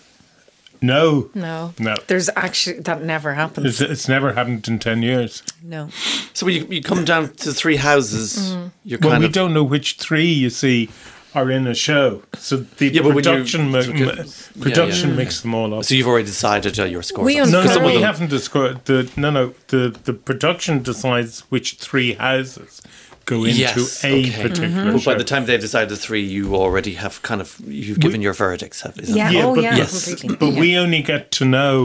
No, No. no. There's actually that never happens. It's, it's never happened in ten years. No. So when you, you come down to three houses, you're Well, we of don't know which three you see are in a show. So the Yeah, but when you- production mi- okay. mi- production yeah. mix them all up. So you've already decided uh, your score. We no, no, we haven't discussed the no, no. The the production decides which three houses go into Yes, a okay. particular But show. by the time they decide the three, you already have kind of you've given your verdicts. Have, is that- Yeah. Oh, but, yeah, Yes. completely. but we only get to know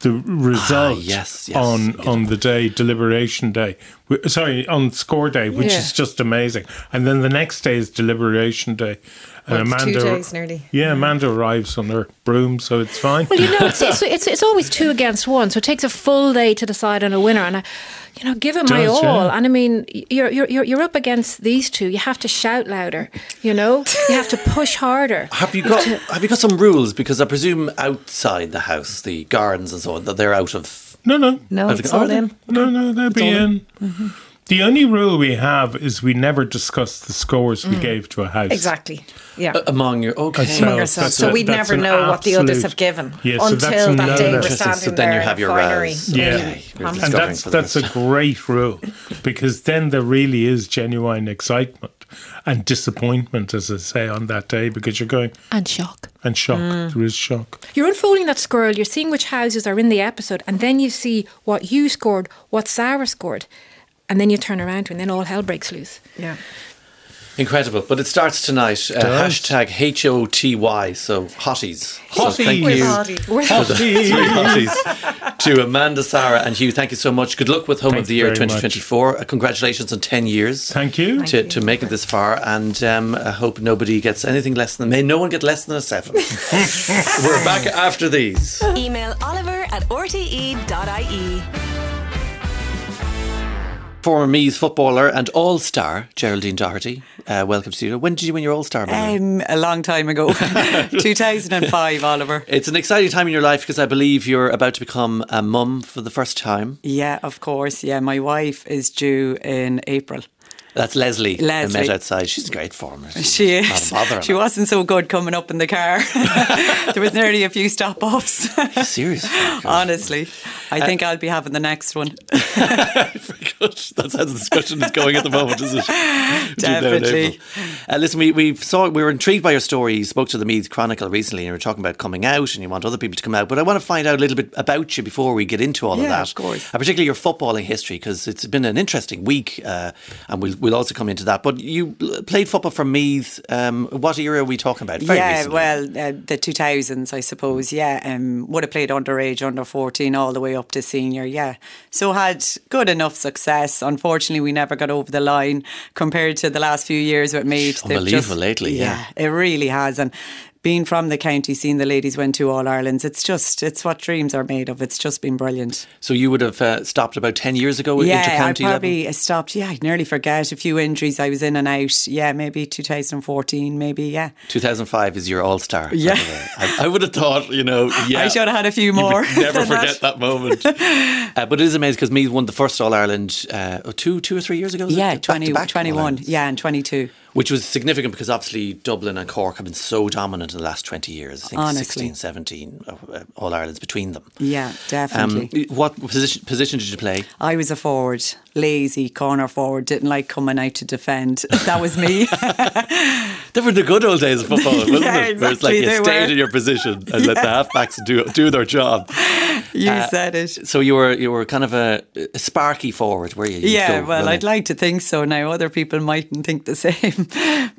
the result Ah, yes, yes, on you on the day deliberation day. Sorry, on score day, which Yeah. is just amazing. And then the next day is deliberation day. And Well, it's two Amanda, days nearly. yeah, Amanda arrives on her broom, so it's fine. Well, you know, it's, it's, [laughs] it's, it's always two against one, so it takes a full day to decide on a winner. And I, you know, give it my Does, all. yeah. And I mean, you're, you're you're you're up against these two. You have to shout louder. You know, you have to push harder. [laughs] Have you got Have you got some rules? Because I presume outside the house, the gardens and so on, that they're out of. No, no, No, it's they- all are they? in. no, no, they'll be all in. in. Mm-hmm. The only rule we have is we never discuss the scores we gave to a house. Exactly. Yeah. Among your okay, So Among ourselves. that's So we'd never an know what the others have given Yeah, so until that day another- we're standing So then you have in your the finery. rows. Yeah. Okay, And and that's that's a great rule because then there really is genuine excitement and disappointment, as I say, on that day because you're going And shock. and shock. Mm. There is shock. You're unfolding that scroll. You're seeing which houses are in the episode, and then you see what you scored, what Sarah scored, and then you turn around, and then all hell breaks loose. Yeah. incredible. But it starts tonight. Uh, hashtag H O T Y. So hotties. So thank Hotties. you. Hotties. Three hotties to Amanda, Sarah, and Hugh. Thank you so much. Good luck with Home Thank of the Year 2024. Uh, congratulations on 10 years. Thank you. to, to make it this far, and um, I hope nobody gets anything less than. May no one get less than a seven. [laughs] We're back after these. Email Oliver at rte.ie. Former Meath footballer and All Star Geraldine Doherty. Uh, welcome to you. When did you win your All Star? Um, a long time ago, [laughs] [laughs] 2005, Oliver. it's an exciting time in your life because I believe you're about to become a mum for the first time. Yeah, of course. Yeah, my wife is due in April. That's Leslie. I met Leslie. outside. She's in great form. She Not is. a. She wasn't so good coming up in the car. [laughs] [laughs] there was nearly a few stop offs. Seriously. [laughs] Honestly, I think I'll be having the next one. That's how the discussion is going at the moment, is it? Between now and Definitely. Uh, listen, we, we saw we were intrigued by your story. You spoke to the Meath Chronicle recently, and you were talking about coming out, and you want other people to come out. But I want to find out a little bit about you before we get into all of that. of course. Uh, particularly your footballing history, because it's been an interesting week, uh, and we'll we'll also come into that. But you played football for Meath. Um, what era are we talking about? Very yeah, recently. well, uh, the 2000s, I suppose. Yeah, um, would have played underage, under 14, all the way up to senior. Yeah, so had good enough success. Unfortunately, we never got over the line compared to the last few years with Meath. Unbelievable lately, yeah. it really has. And being from the county, seeing the ladies win two All Irelands, it's just it's what dreams are made of. It's just been brilliant. So you would have uh, stopped about ten years ago. Yeah, I inter-county level? probably stopped. Yeah, I'd nearly forget a few injuries. I was in and out. Yeah, maybe 2014. Maybe yeah. 2005 is your all star. Yeah. I, I would have thought, you know, [laughs] yeah. I should have had a few more [laughs] never than that. forget that, moment. uh, but it is amazing because Meath won the first All Ireland uh, two, two or three years ago. Yeah, Back 20, back 21. Yeah, and 22. Which was significant because obviously Dublin and Cork have been so dominant in the last 20 years. I think Honestly. 16, 17 uh, All Irelands between them. Yeah, Um, definitely. what position, position did you play? I was a forward, lazy corner forward, didn't like coming out to defend. That was me. [laughs] They were the good old days of football, wasn't [laughs] Yeah, it? Where it's like you stayed were. in your position and let the halfbacks do do their job. [laughs] you Uh, said it. So you were you were kind of a, a sparky forward, were you? You'd Yeah, well, running. I'd like to think so. Now, other people mightn't think the [laughs] same,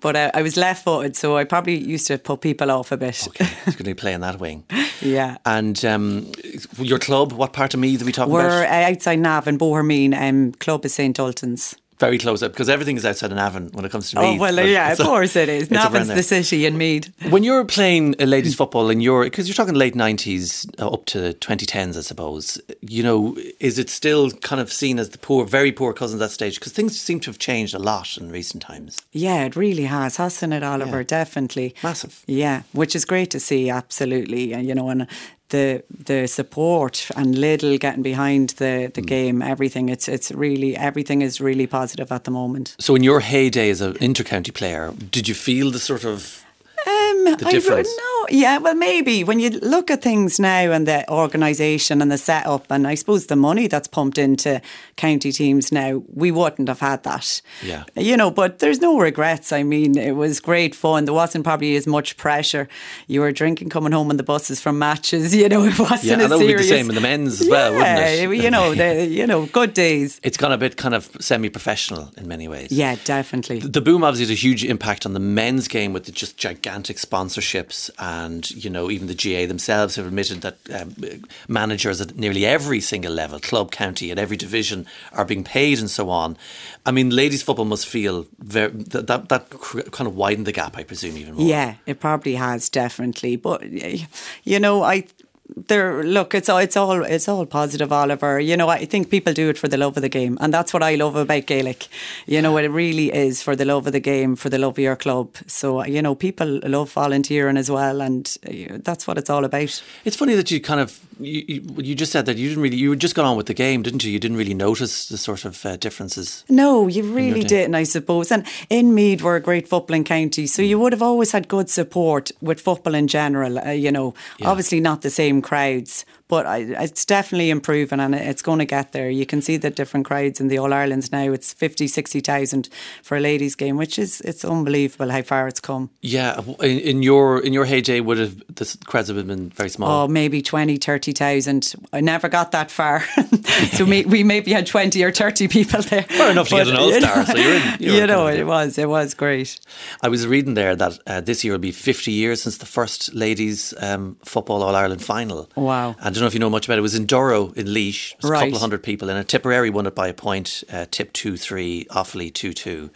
but uh, I was left footed, so I probably used to put people off a bit. Okay, he's going to be playing that wing. Yeah. And um, your club, what part of Meath are we talking about? We're about? uh, outside Nav in Bohermeen, um, club is St Ultan's. Very close up because everything is outside of Navan when it comes to Meath. Oh, well, but yeah, of course it is. it's Navan's the city in Meath. When you're playing uh, ladies football in your, because you're talking late 90s uh, up to 2010s, I suppose, you know, is it still kind of seen as the poor, very poor cousins at that stage? Because things seem to have changed a lot in recent times. Yeah, it really has, hasn't it, Oliver? Yeah. Definitely. Massive. Yeah, which is great to see, absolutely. And, you know, and the the support and Lidl getting behind the, Mm. the game, everything, it's it's really, everything is really positive at the moment. So in your heyday as an inter-county player, did you feel the sort of Um, The I difference? don't know. Yeah, well, maybe when you look at things now and the organisation and the setup, and I suppose the money that's pumped into county teams now, we wouldn't have had that. Yeah. You know, but there's no regrets. I mean, it was great fun. There wasn't probably as much pressure. You were drinking coming home on the buses from matches. [laughs] You know, it wasn't Yeah, that would be the same in the men's as well, wouldn't it? Yeah. You know, the, [laughs] you know, good days. it's gone a bit kind of semi-professional in many ways. Yeah, definitely. The boom obviously had a huge impact on the men's game with the just gigantic sponsorships, and you know even the GAA themselves have admitted that um, managers at nearly every single level, club, county, at every division, are being paid and so on. I mean, ladies football must feel very that that, that kind of widened the gap, I presume, even more. Yeah, it probably has definitely. But you know, I there look, it's all it's all it's all positive, Oliver. You know, I think people do it for the love of the game, and that's what I love about Gaelic. You know, it really is for the love of the game, for the love of your club. So you know, people love volunteering as well, and uh, that's what it's all about. It's funny that you kind of you, you, you just said that you didn't really you just got on with the game, didn't you? You didn't really notice the sort of uh, differences. No, you really didn't, I suppose. And in Meath, we're a great footballing county, so you would have always had good support with football in general. Uh, you know, obviously not the same crowds, but I, it's definitely improving and it's going to get there. You can see the different crowds in the All Irelands now. It's 50, 60,000 for a ladies' game, which is it's unbelievable how far it's come. Yeah, in, in your in your heyday, would have the crowds have been very small. Oh, maybe 20, 30,000. I never got that far. [laughs] so we, we maybe had 20 or 30 people there. Fair enough to get an you all-star, know- so you're in- [laughs] you're you know, it was, it was great. I was reading there that uh, this year will be 50 years since the first ladies um, football All Ireland final. Wow. I don't know if you know much about it. It was in Durrow in Laois. It was a couple of hundred people in it. Tipperary won it by a point. Uh, Tip 2 3, Offaly 2 2.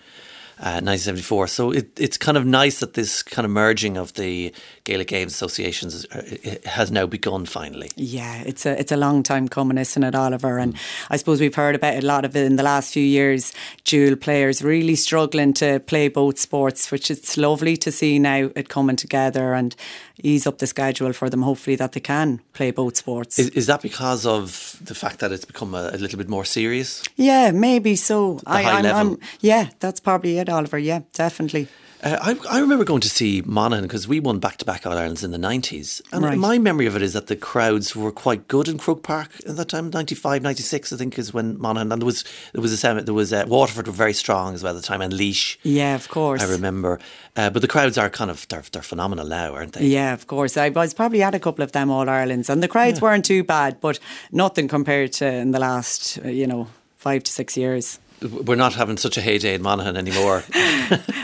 Uh, 1974. So it, it's kind of nice that this kind of merging of the Gaelic Games associations uh, has now begun finally. Yeah, it's a it's a long time coming, isn't it, Oliver? And I suppose we've heard about it, a lot of it in the last few years. Dual players really struggling to play both sports, which it's lovely to see now it coming together and ease up the schedule for them. Hopefully that they can play both sports. Is, is that because of the fact that it's become a, a little bit more serious? yeah, maybe so. The high level. yeah, that's probably it, Oliver. Yeah, definitely. Uh, I, I remember going to see Monaghan because we won back to back All Irelands in the 90s. And Right. my memory of it is that the crowds were quite good in Croke Park at that time. 95, 96, I think, is when Monaghan. And there was, there was, a, semi- there was uh, Waterford were very strong as well at the time, and Laois. Yeah, of course. I remember. Uh, but the crowds are kind of, they're, they're phenomenal now, aren't they? Yeah, of course. I was probably at a couple of them All Irelands, and the crowds weren't too bad, but nothing compared to in the last, uh, you know, five to six years. We're not having such a heyday in Monaghan anymore. [laughs]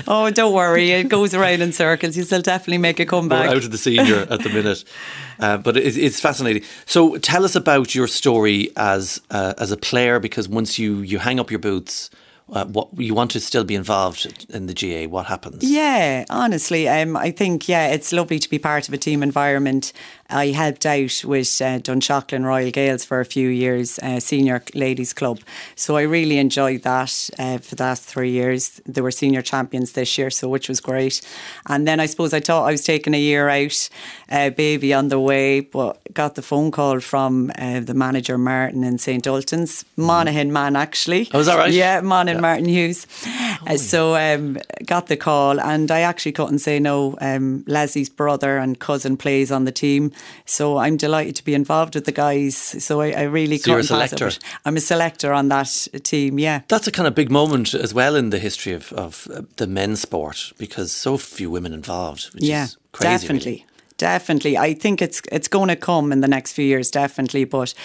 Oh, don't worry, it goes around in circles. You still definitely make a comeback. We're out of the senior at the minute, [laughs] uh, but it, it's fascinating. So, tell us about your story as uh, as a player, because once you you hang up your boots, uh, what you want to still be involved in the GAA. What happens? Yeah, honestly, um, I think yeah, it's lovely to be part of a team environment. I helped out with uh, Dunshaughlin Royal Gaels for a few years, uh, senior ladies club. So I really enjoyed that uh, for the last three years. They were senior champions this year, so which was great. And then I suppose I thought I was taking a year out, uh, baby on the way, but got the phone call from uh, the manager Martin in St Ultans, Monaghan man actually. Oh, is that right? Yeah, Monaghan Martin Hughes. Uh, so um, got the call, and I actually couldn't say no. Um, Leslie's brother and cousin plays on the team, so I'm delighted to be involved with the guys. So I, I really So you're a couldn't pass it, selector? I'm a selector on that team. Yeah. That's a kind of big moment as well in the history of, of uh, the men's sport because so few women involved, which yeah, is crazy. definitely. really. Definitely, I think it's it's going to come in the next few years, definitely. But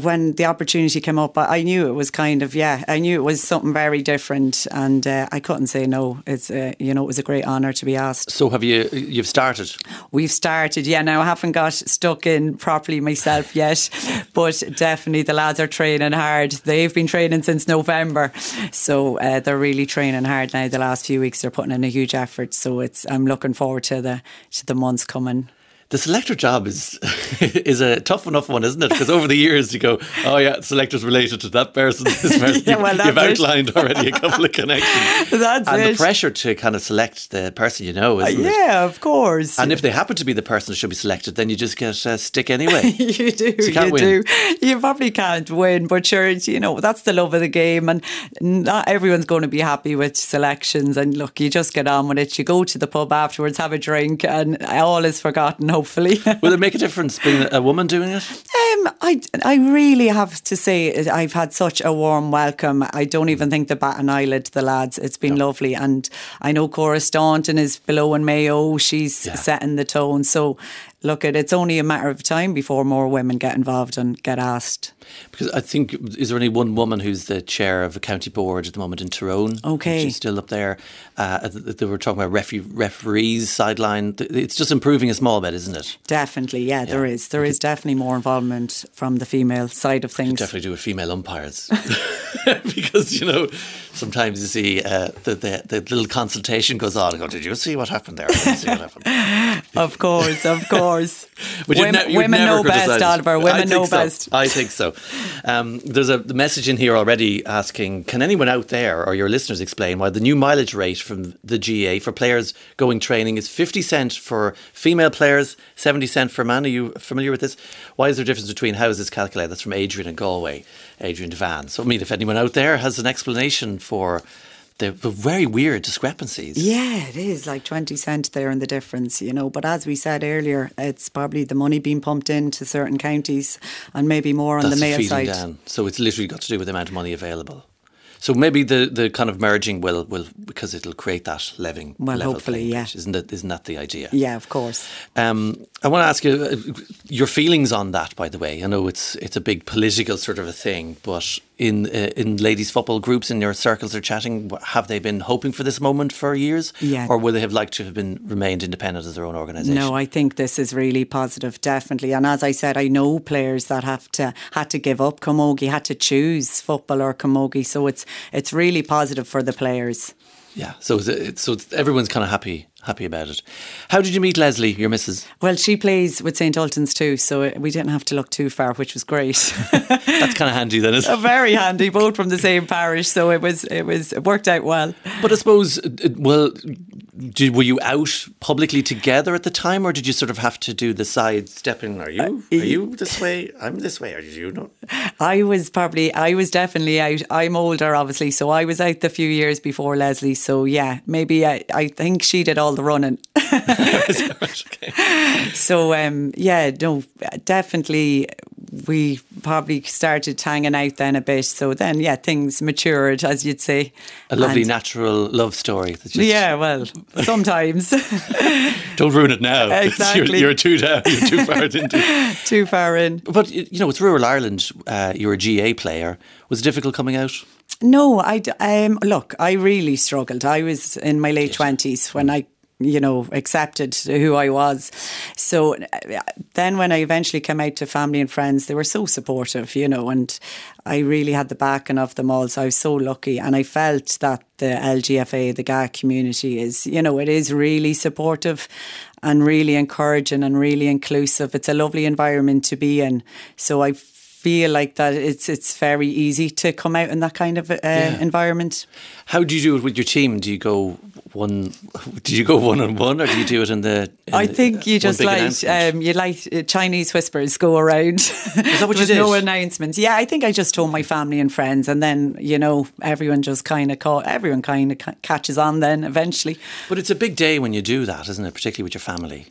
when the opportunity came up, I I knew it was kind of yeah, I knew it was something very different, and uh, I couldn't say no. It's uh, you know it was a great honour to be asked. So have you? You've started. We've started, yeah. Now I haven't got stuck in properly myself yet, [laughs] but definitely the lads are training hard. They've been training since November, so uh, they're really training hard now. The last few weeks, they're putting in a huge effort. So it's I'm looking forward to the to the months coming. The selector job is [laughs] is a tough enough one, isn't it? Because over the years you go, oh yeah, selector's related to that person. This [laughs] person. Yeah, well, you've, it. outlined already a couple of [laughs] connections. That's and it. the pressure to kind of select the person you know, isn't it? yeah, of course. And if they happen to be the person who should be selected, then you just get a stick anyway. you do, you you, can't win. do. You probably can't win, but sure, it's, you know that's the love of the game, and not everyone's going to be happy with selections. And look, you just get on with it. You go to the pub afterwards, have a drink, and all is forgotten. Hopefully. [laughs] Will it make a difference being a woman doing it? Um, I, I really have to say I've had such a warm welcome. I don't even think the bat an eyelid to the lads. It's been lovely, and I know Cora Staunton is below in Mayo. She's Yeah. setting the tone. So, look, it it's only a matter of time before more women get involved and get asked. Because I think is there only one woman who's the chair of a county board at the moment in Tyrone? Okay. she's still up there. Uh, th- they were talking about referee, referees sideline. It's just improving a small bit, isn't it? Definitely, yeah, there is. There is definitely more involvement from the female side of things. Definitely do with female umpires [laughs] [laughs] because you know sometimes you see uh, the, the the little consultation goes on. I go, did you see what happened there? I didn't see what happened. [laughs] Of course, of course. [laughs] Women ne- women know best, Oliver. Women know so. best. I think so. Um, there's a message in here already asking: Can anyone out there or your listeners explain why the new mileage rate from the GAA for players going training is 50 cent for female players, 70 cent for men? Are you familiar with this? Why is there a difference between how is this calculated? That's from Adrian in Galway, Adrian Devan. So, I mean, if anyone out there has an explanation for the, the very weird discrepancies. Yeah, it is like 20 cent there in the difference, you know. But as we said earlier, it's probably the money being pumped into certain counties and maybe more on That's the male side. down. So it's literally got to do with the amount of money available. So maybe the, the kind of merging will, will because it'll create that leveling. Well, level hopefully, yeah. Isn't that isn't that the idea? Yeah, of course. Um, I want to ask you uh, your feelings on that. By the way, I know it's it's a big political sort of a thing, but in uh, in ladies football groups in your circles are chatting. Have they been hoping for this moment for years? Yeah. Or would they have liked to have been remained independent as their own organisation? No, I think this is really positive, definitely. And as I said, I know players that have to had to give up camogie, had to choose football or camogie. So it's it's really positive for the players. Yeah. So it's, so it's, everyone's kind of happy happy about it. How did you meet Leslie, your missus? Well, she plays with St Ultans too, so we didn't have to look too far, which was great. [laughs] That's kind of handy then, isn't [laughs] it? Very handy, both from the same parish, so it was it was it worked out well. But I suppose, uh, uh, well, did, were you out publicly together at the time, or did you sort of have to do the side stepping? Are you are you this way? I'm this way. Or did you know? I was probably, I was definitely out. I'm older, obviously, so I was out the few years before Leslie. So yeah, maybe I, I think she did all the running. okay. [laughs] So um, yeah, no, definitely. We probably started hanging out then a bit. So then, yeah, things matured, as you'd say. A lovely And- natural love story. That just, Yeah, well, sometimes [laughs] Don't ruin it now. Exactly. You're, you're too down. You're too far into. [laughs] too far in. But you know, with rural Ireland. Uh, you're a GAA player. Was it difficult coming out? No, I um, look. I really struggled. I was in my late twenties when I, you know, accepted who I was. So then, when I eventually came out to family and friends, they were so supportive, you know, and I really had the backing of them all. So I was so lucky, and I felt that the LGFA, the GAA community, is, you know, it is really supportive. And really encouraging and really inclusive. It's a lovely environment to be in. So I feel like that it's it's very easy to come out in that kind of uh, environment. How do you do it with your team? Do you go one? Do you go one on one, or do you do it in the? in I think you just like um, you like uh, Chinese whispers go around. Is that what [laughs] you There's no announcements. Yeah, I think I just told my family and friends, and then you know everyone just kind of caught. Everyone kind of ca- catches on. Then eventually, But it's a big day when you do that, isn't it? Particularly with your family.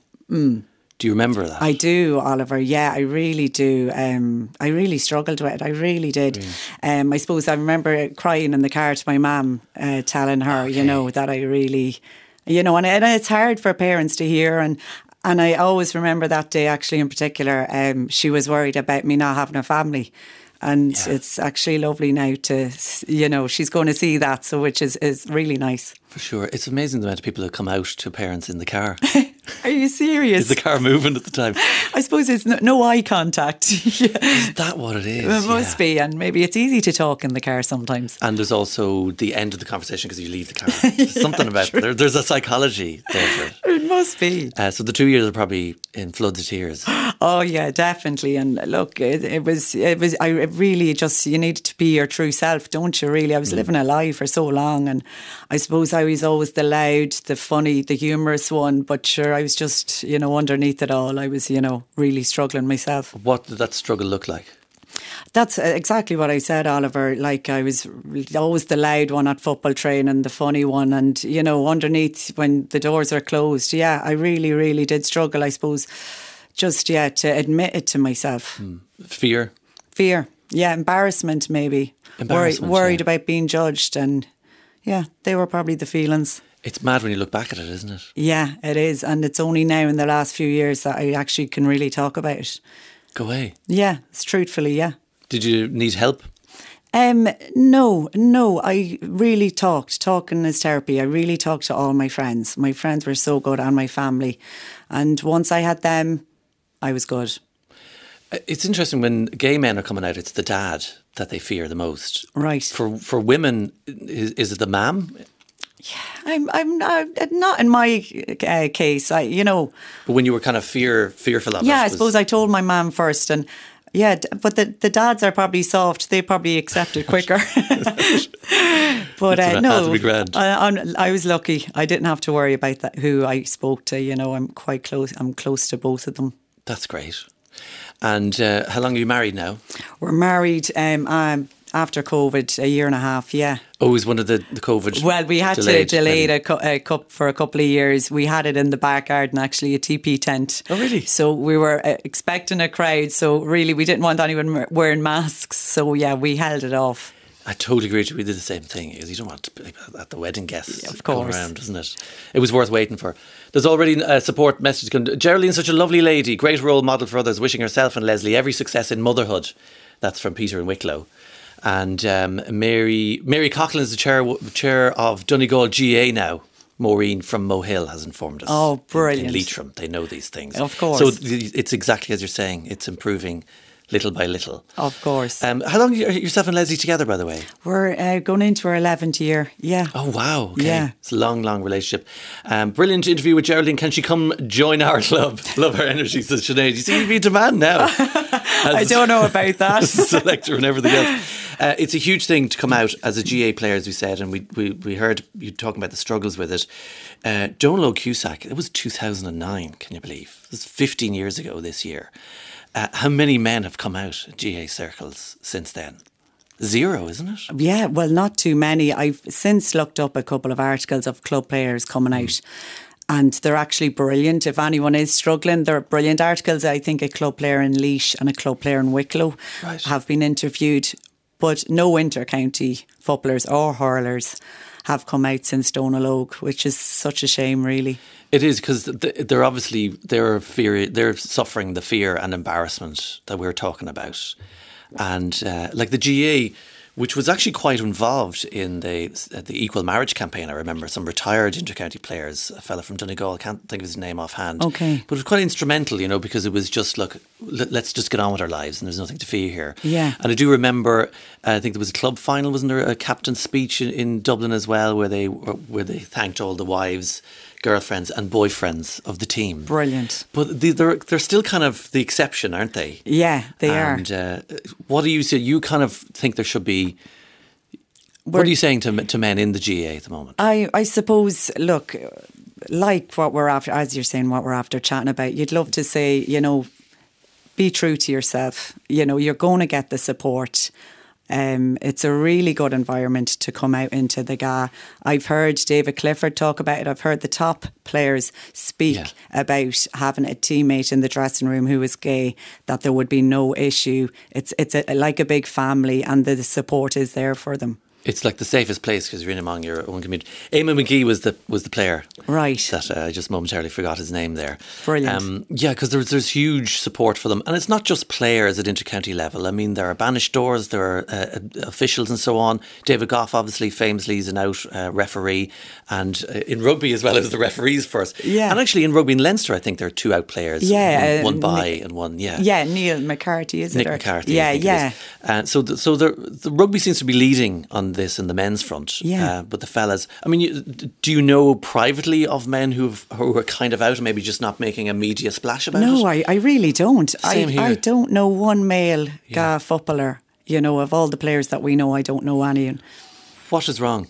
Do you remember that? I do, Oliver. Yeah, I really do. Um, I really struggled with it. I really did. Um, I suppose I remember crying in the car to my mum, uh, telling her, you know, that I really, you know, and, and it's hard for parents to hear. And and I always remember that day, actually, in particular, um, she was worried about me not having a family. And it's actually lovely now to, you know, she's going to see that, so which is, is really nice. For sure. It's amazing the amount of people who come out to parents in the car. [laughs] Are you serious? Is the car moving at the time? I suppose it's no, no eye contact. [laughs] yeah. Is that what it is? It must Yeah. be, and maybe it's easy to talk in the car sometimes. And there's also the end of the conversation because you leave the car. [laughs] There's something about there, there's a psychology there for it. It must be. Uh, so the two years are probably in floods of tears. [gasps] Oh yeah, definitely. And look, it, it was, it was. I really just you needed to be your true self, don't you? Really, I was living a lie for so long, and I suppose I was always the loud, the funny, the humorous one. But sure, I was just, you know, underneath it all, I was, you know, really struggling myself. What did that struggle look like? That's uh, exactly what I said, Oliver. Like I was always the loud one at football training, the funny one, and you know, underneath when the doors are closed, yeah, I really, really did struggle. I suppose, just yeah, to admit it to myself. Fear? Fear, yeah, embarrassment, maybe. Embarrassment, Worried, worried yeah. about being judged, and yeah, they were probably the feelings. It's mad when you look back at it, isn't it? Yeah, it is, and it's only now in the last few years that I actually can really talk about it. Go away. Yeah, it's truthfully, yeah. Did you need help? Um, no, no. I really talked. Talking is therapy. I really talked to all my friends. My friends were so good, and my family. And once I had them, I was good. Uh, It's interesting when gay men are coming out, it's the dad that they fear the most. Right. For for women, is, is it the mam? I'm, I'm not, not in my uh, case. I, you know, But when you were kind of fear fearful of it. yeah. I suppose I told my mum first, and yeah, but the the dads are probably soft. They probably accept it [laughs] quicker. [laughs] but uh, no, that'd be grand. I, I'm- I was lucky. I didn't have to worry about that. Who I spoke to, you know, I'm quite close. I'm close to both of them. That's great. And uh, how long are you married now? We're married um, um, after COVID, a year and a half, yeah. Oh, is one of the, the COVID. Well, we had delayed to delay it a, cu- a cup for a couple of years. We had it in the back garden, actually, a TP tent. Oh, really? So we were uh, expecting a crowd. So really, we didn't want anyone wearing masks. So yeah, we held it off. I totally agree. We did the same thing because you don't want to be at the wedding guests of course. around, isn't it? It was worth waiting for. There's already a support message. Geraldine's such a lovely lady, great role model for others, wishing herself and Leslie every success in motherhood. That's from Peter in Wicklow. And um, Mary Mary Coughlan is the chair chair of Donegal GAA now. Maureen from Mohill has informed us. Oh, in- brilliant. In, Leitrim, they know these things. Of course. So it's exactly as you're saying. It's improving little by little. Of course. Um, how long are yourself and Leslie together, by the way? We're uh, going into our 11th year. Yeah. Oh wow! Okay. Yeah. it's a long, long relationship. Um, brilliant interview with Geraldine. Can she come join our club? [laughs] Love her energy, says Sinead. You see, you be demand now. [laughs] I don't know about that. [laughs] selector and everything else. Uh, it's a huge thing to come out as a GAA player, as we said, and we, we, we heard you talking about the struggles with it. Uh, Donal Cusack, it was 2009, can you believe? It was 15 years ago this year. Uh, how many men have come out GAA circles since then? Zero, isn't it? Yeah, well, not too many. I've since looked up a couple of articles of club players coming out. And they're actually brilliant. If anyone is struggling, they're brilliant articles. I think a club player in Laois and a club player in Wicklow Right. have been interviewed, but no inter-county footballers or hurlers have come out since Dónal Óg, which is such a shame, really. It is because they're obviously they're fear they're suffering the fear and embarrassment that we're talking about, and uh, like the GAA, which was actually quite involved in the the equal marriage campaign. I remember some retired intercounty players, a fellow from Donegal, I can't think of his name offhand. Okay. but it was quite instrumental, you know, because it was just look, let, let's just get on with our lives, and there's nothing to fear here. Yeah. and I do remember. uh, I think there was a club final, wasn't there? A captain's speech in, in Dublin as well, where they where they thanked all the wives girlfriends and boyfriends of the team. Brilliant. But the- they're they're still kind of the exception, aren't they? Yeah, they and, are. uh, what do you say? You kind of think there should be. what We're- are you saying to to men in the GAA at the moment? I, I suppose, look, like what we're after, as you're saying, what we're after chatting about, you'd love to say, you know, be true to yourself. You know, you're going to get the support. Um, it's a really good environment to come out into the GAA. I've heard David Clifford talk about it. I've heard the top players speak Yeah. about having a teammate in the dressing room who is gay, that there would be no issue. It's it's a, like a big family, and the support is there for them. It's like the safest place because you're in among your own community. Eamon McGee was the was the player, Right. That uh, I just momentarily forgot his name there. Brilliant. Um, yeah, because there's there's huge support for them, and it's not just players at intercounty level. I mean, there are banished doors, there are uh, officials, and so on. David Gough, obviously, famously is an out uh, referee, and uh, in rugby as well as the referees first. Yeah. and actually in rugby in Leinster, I think there are two out players. Yeah, one, uh, one by Nick- and one yeah. Yeah, Neil McCarthy, is Nick it? Or- McCarthy. Yeah, yeah. Uh, so, the, so the, the rugby seems to be leading on this in the men's front. Yeah. Uh, but the fellas, I mean, you, do you know privately of men who've, who are kind of out and maybe just not making a media splash about No, it? I, I really don't. Same I, here. I don't know one male GAA footballer. You know, of all the players that we know, I don't know any. What is wrong?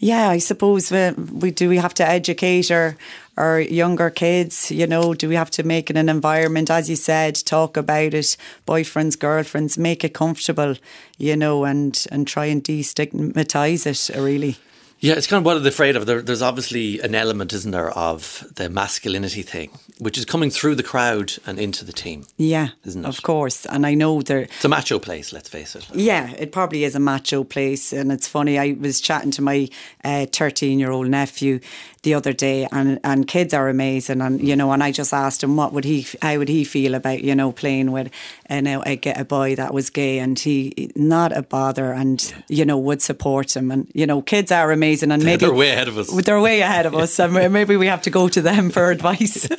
Yeah, I suppose uh, we do. We have to educate our our younger kids. You know, do we have to make it an environment, as you said, talk about it, boyfriends, girlfriends, make it comfortable. You know, and and try and destigmatize it. Really. Yeah, it's kind of what are they afraid of? There, there's obviously an element, isn't there, of the masculinity thing, which is coming through the crowd and into the team. Yeah, Isn't it? of course. And I know there. It's a macho place, let's face it. Yeah, it probably is a macho place. And it's funny, I was chatting to my uh, 13 year old nephew the other day, and, and kids are amazing. And, you know, and I just asked him what would he, how would he feel about, you know, playing with you know, a, a boy that was gay. And he, not a bother, and, you know, would support him. And, you know, kids are amazing. And maybe They're way ahead of us. They're way ahead of us. And [laughs] maybe we have to go to them for advice. [laughs]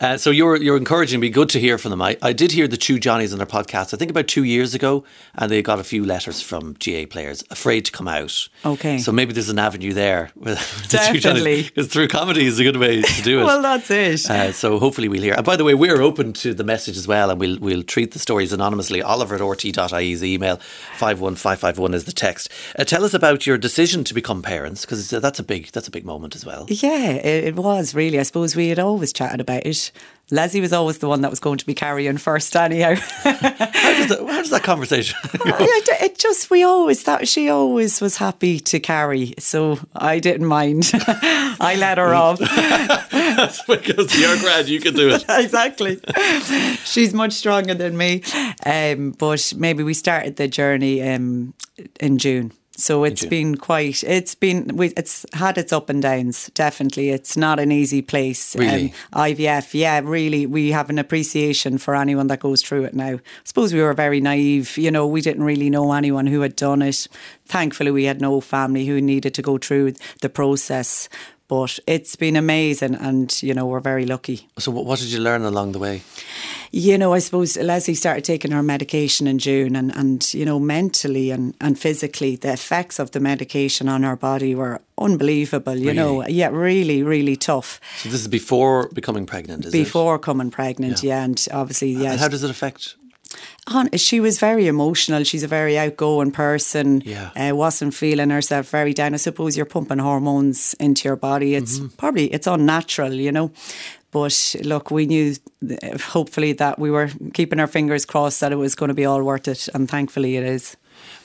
Uh, so you're you're encouraging me. Good to hear from them. I, I did hear the two Johnnies on their podcast. I think about two years ago, and they got a few letters from GAA players afraid to come out. Okay. So maybe there's an avenue there. With [laughs] the Definitely. Because through comedy is a good way to do it. well, that's it. Uh, so hopefully we'll hear. And by the way, we're open to the message as well, and we'll we'll treat the stories anonymously. Oliver at rte.ie is the email. Five one five five one is the text. Uh, tell us about your decision to become parents, because that's a big that's a big moment as well. Yeah, it, it was really. I suppose we had always chatted about it. Leslie was always the one that was going to be carrying first, anyhow. How does that, how does that conversation [laughs] go? it, it just we always thought she always was happy to carry, so I didn't mind. [laughs] I let her off. [laughs] That's because you're grand, you can do it. exactly. She's much stronger than me. Um, but maybe we started the journey um, in June. So it's been quite. It's been. It's had its up and downs. Definitely, it's not an easy place. Really? Um, IVF, yeah, really. We have an appreciation for anyone that goes through it now. I suppose we were very naive. You know, we didn't really know anyone who had done it. Thankfully, we had no family who needed to go through the process. But it's been amazing, and you know we're very lucky. So, what, what did you learn along the way? You know, I suppose Leslie started taking her medication in June, and, and you know, mentally and, and physically, the effects of the medication on her body were unbelievable. You know, Really? yeah, really, really tough. So, this is before becoming pregnant, is it? Before coming pregnant, Yeah. yeah, and obviously, yeah, And how does it affect? She was very emotional. She's a very outgoing person. Yeah. Uh, wasn't feeling herself very down. I suppose you're pumping hormones into your body. It's Mm-hmm. probably it's unnatural, you know. But look, we knew hopefully that we were keeping our fingers crossed that it was going to be all worth it, and thankfully it is.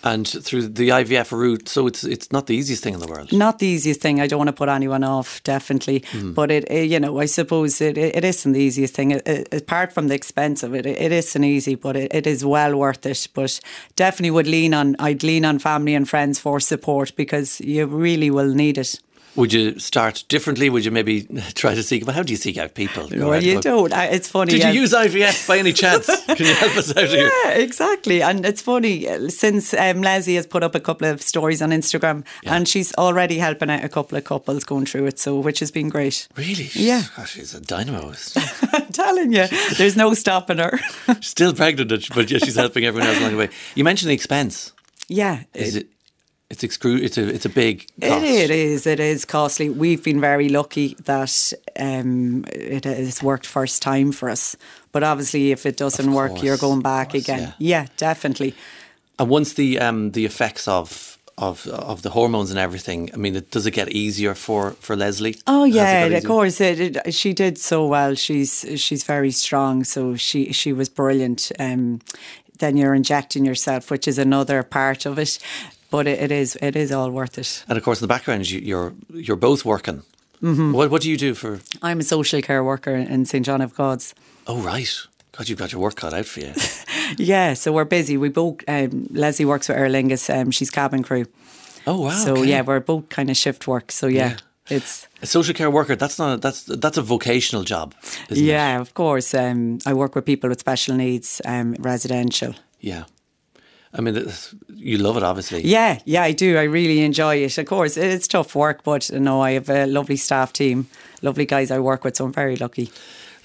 And through the IVF route, so it's it's not the easiest thing in the world. Not the easiest thing. I don't want to put anyone off, definitely. Hmm. But it, it- you know, I suppose it, it, it isn't the easiest thing. It, apart from the expense of it, it, it isn't easy, but it, it is well worth it. But definitely would lean on. I'd lean on family and friends for support because you really will need it. Would you start differently? Would you maybe [laughs] try to seek? But how do you seek out people? Well, ahead, you don't. I- It's funny. Did yeah. you use IVF by any chance? [laughs] Can you help us out here? Yeah, exactly. And it's funny, since um, Leslie has put up a couple of stories on Instagram and she's already helping out a couple of couples going through it, so which has been great. Really? Yeah. Oh, she's a dynamo. [laughs] I'm telling you, there's no stopping her. she's Still pregnant, but yeah, she's helping everyone else along the way. You mentioned the expense. yeah. Is it? It's excru- It's a. It's a big. Cost. It, it is. It is costly. We've been very lucky that um, it has worked first time for us. But obviously, if it doesn't work, you're going back course, again. yeah. Yeah. definitely. And once the um the effects of of of the hormones and everything, I mean, it, does it get easier for for Leslie? Oh yeah, of course. It, it, she did so well. She's she's very strong. So she she was brilliant. Um, then you're injecting yourself, which is another part of it. But it, it is it is all worth it. And of course, in the background, you, you're you're both working. Mm-hmm. What what do you do for? I'm a social care worker in St John of God's. Oh right, God, you've got your work cut out for you. [laughs] Yeah, so we're busy. We both um, Leslie works with Aer Lingus. Um, she's cabin crew. Oh wow. So okay. yeah, we're both kind of shift work. So yeah, Yeah. it's a social care worker. That's not that's that's a vocational job. Isn't It? yeah, of course. Um, I work with people with special needs, um, residential. Yeah. I mean, you love it, obviously. Yeah, yeah, I do. I really enjoy it. Of course, it's tough work, but you know, I have a lovely staff team, lovely guys I work with, so I'm very lucky.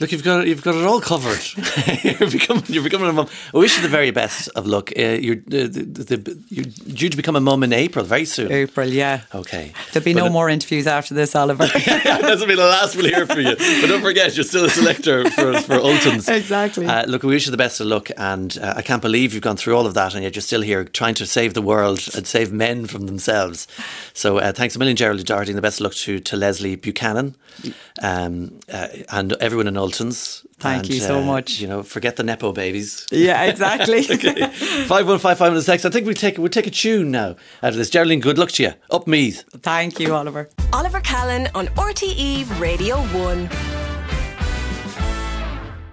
Look, you've got you've got it all covered. [laughs] [laughs] you're becoming you're becoming a mum. I wish you the very best of luck. Uh, you're uh, the, the, you're due to become a mum in April, very soon. April, yeah. Okay. There'll be But no it- more interviews after this, Oliver. [laughs] That'll be the last we'll hear from you. But don't forget, you're still a selector for, for Ultan's. Exactly. Uh, look, we wish you the best of luck. And uh, I can't believe you've gone through all of that and yet you're still here trying to save the world and save men from themselves. So uh, thanks a million, Geraldine Doherty, and the best of luck to, to Leslie Buchanan um, uh, and everyone in Ultan's. Thank And, you so uh, much. You know, forget the Nepo babies. yeah, exactly. [laughs] Five one five five minutes next. I think we take we take a tune now out of this. Geraldine, good luck to you. Up Meath. Thank you, Oliver. Oliver Callan on RTE Radio 1.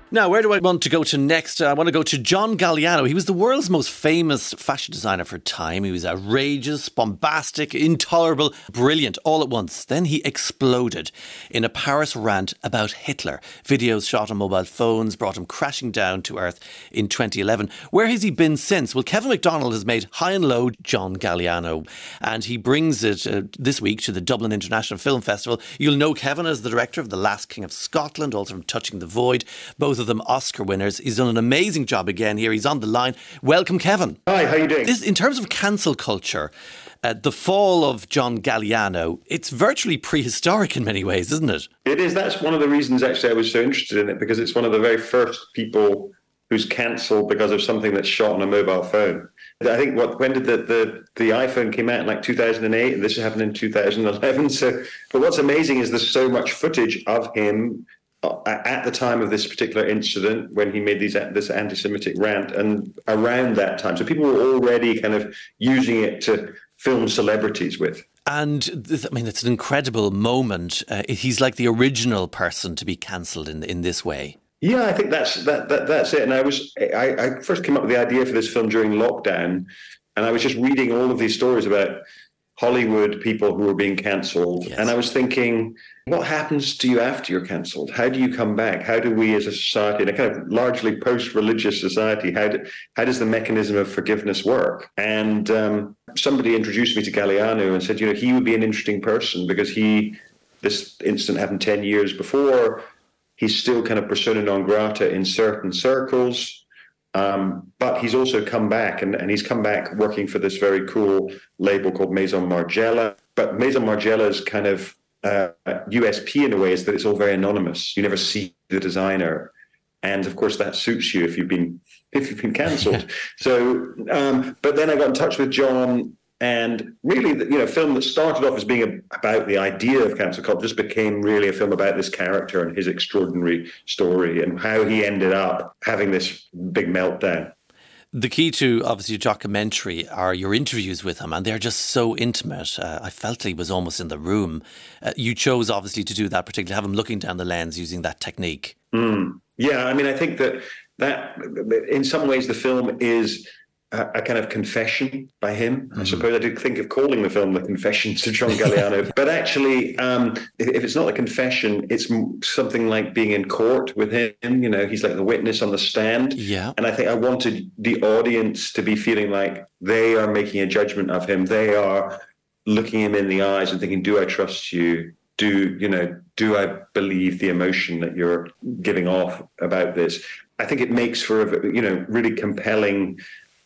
Now, where do I want to go to next? I want to go to John Galliano. He was the world's most famous fashion designer for time. He was outrageous, bombastic, intolerable, brilliant all at once. Then he exploded in a Paris rant about Hitler. Videos shot on mobile phones brought him crashing down to earth in 2011. Where has he been since? Well, Kevin Macdonald has made High and Low John Galliano, and he brings it uh, this week to the Dublin International Film Festival. You'll know Kevin as the director of The Last King of Scotland, also from Touching the Void, both of them Oscar winners. He's done an amazing job again here. He's on the line. Welcome, Kevin. Hi, how you doing? This, in terms of cancel culture, uh, the fall of John Galliano, it's virtually prehistoric in many ways, isn't it? It is. That's one of the reasons actually I was so interested in it because it's one of the very first people who's cancelled because of something that's shot on a mobile phone. I think what when did the, the, the iPhone came out in like 2008 and this happened in 2011. So, but what's amazing is there's so much footage of him at the time of this particular incident when he made these this anti-Semitic rant and around that time. So people were already kind of using it to film celebrities with. And this, I mean, it's an incredible moment. Uh, he's like the original person to be cancelled in in this way. Yeah, I think that's that, that that's it. And I was I, I first came up with the idea for this film during lockdown, and I was just reading all of these stories about Hollywood people who were being cancelled, Yes. and I was thinking, what happens to you after you're cancelled? How do you come back? How do we, as a society, in a kind of largely post-religious society, how do, how does the mechanism of forgiveness work? And um, somebody introduced me to Galliano and said, you know, he would be an interesting person because he this incident happened 10 years before. He's still kind of persona non grata in certain circles. Um, but he's also come back, and, and he's come back working for this very cool label called Maison Margiela. But Maison Margiela's kind of uh, USP in a way is that it's all very anonymous. You never see the designer, and of course that suits you if you've been if you've been cancelled. [laughs] so, um, but then I got in touch with John and really, you know, a film that started off as being a, about the idea of cancel culture just became really a film about this character and his extraordinary story and how he ended up having this big meltdown. The key to obviously a documentary are your interviews with him, and they're just so intimate. Uh, I felt he was almost in the room. Uh, you chose obviously to do that, particularly have him looking down the lens using that technique. Mm. Yeah, I mean, I think that that in some ways the film is a, a, kind of confession by him. Mm-hmm. I suppose I did think of calling the film "The Confessions to John Galliano," [laughs] but actually, um, if, if, it's not a confession, it's something like being in court with him. You know, he's like the witness on the stand. Yeah. And I think I wanted the audience to be feeling like they are making a judgment of him. They are looking him in the eyes and thinking, "Do I trust you? Do you know? Do I believe the emotion that you're giving off about this?" I think it makes for a you know really compelling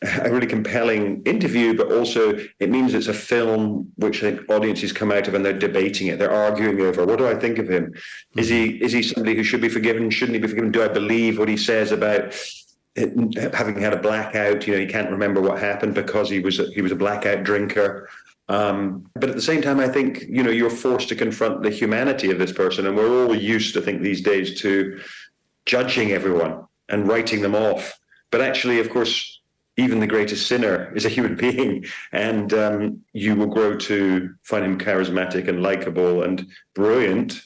a really compelling interview, but also it means it's a film which I think audiences come out of and they're debating it. They're arguing over what do I think of him? Is he mm-hmm. is he somebody who should be forgiven? Shouldn't he be forgiven? Do I believe what he says about it, having had a blackout? You know, he can't remember what happened because he was a, he was a blackout drinker. Um, but at the same time, I think you know you're forced to confront the humanity of this person, and we're all used, I think, these days to judging everyone and writing them off. But actually, of course, even the greatest sinner is a human [laughs] being, and um, you will grow to find him charismatic and likable and brilliant.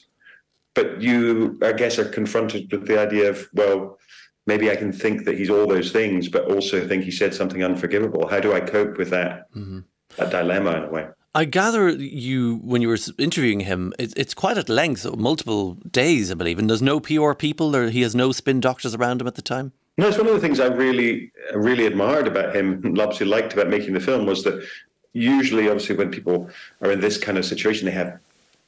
But you, I guess, are confronted with the idea of, well, maybe I can think that he's all those things, but also think he said something unforgivable. How do I cope with that, mm-hmm. that dilemma in a way? I gather you, when you were interviewing him, it's quite at length, multiple days, I believe, and there's no PR people, or he has no spin doctors around him at the time. No, it's one of the things I really, really admired about him, and obviously liked about making the film was that usually, obviously, when people are in this kind of situation, they have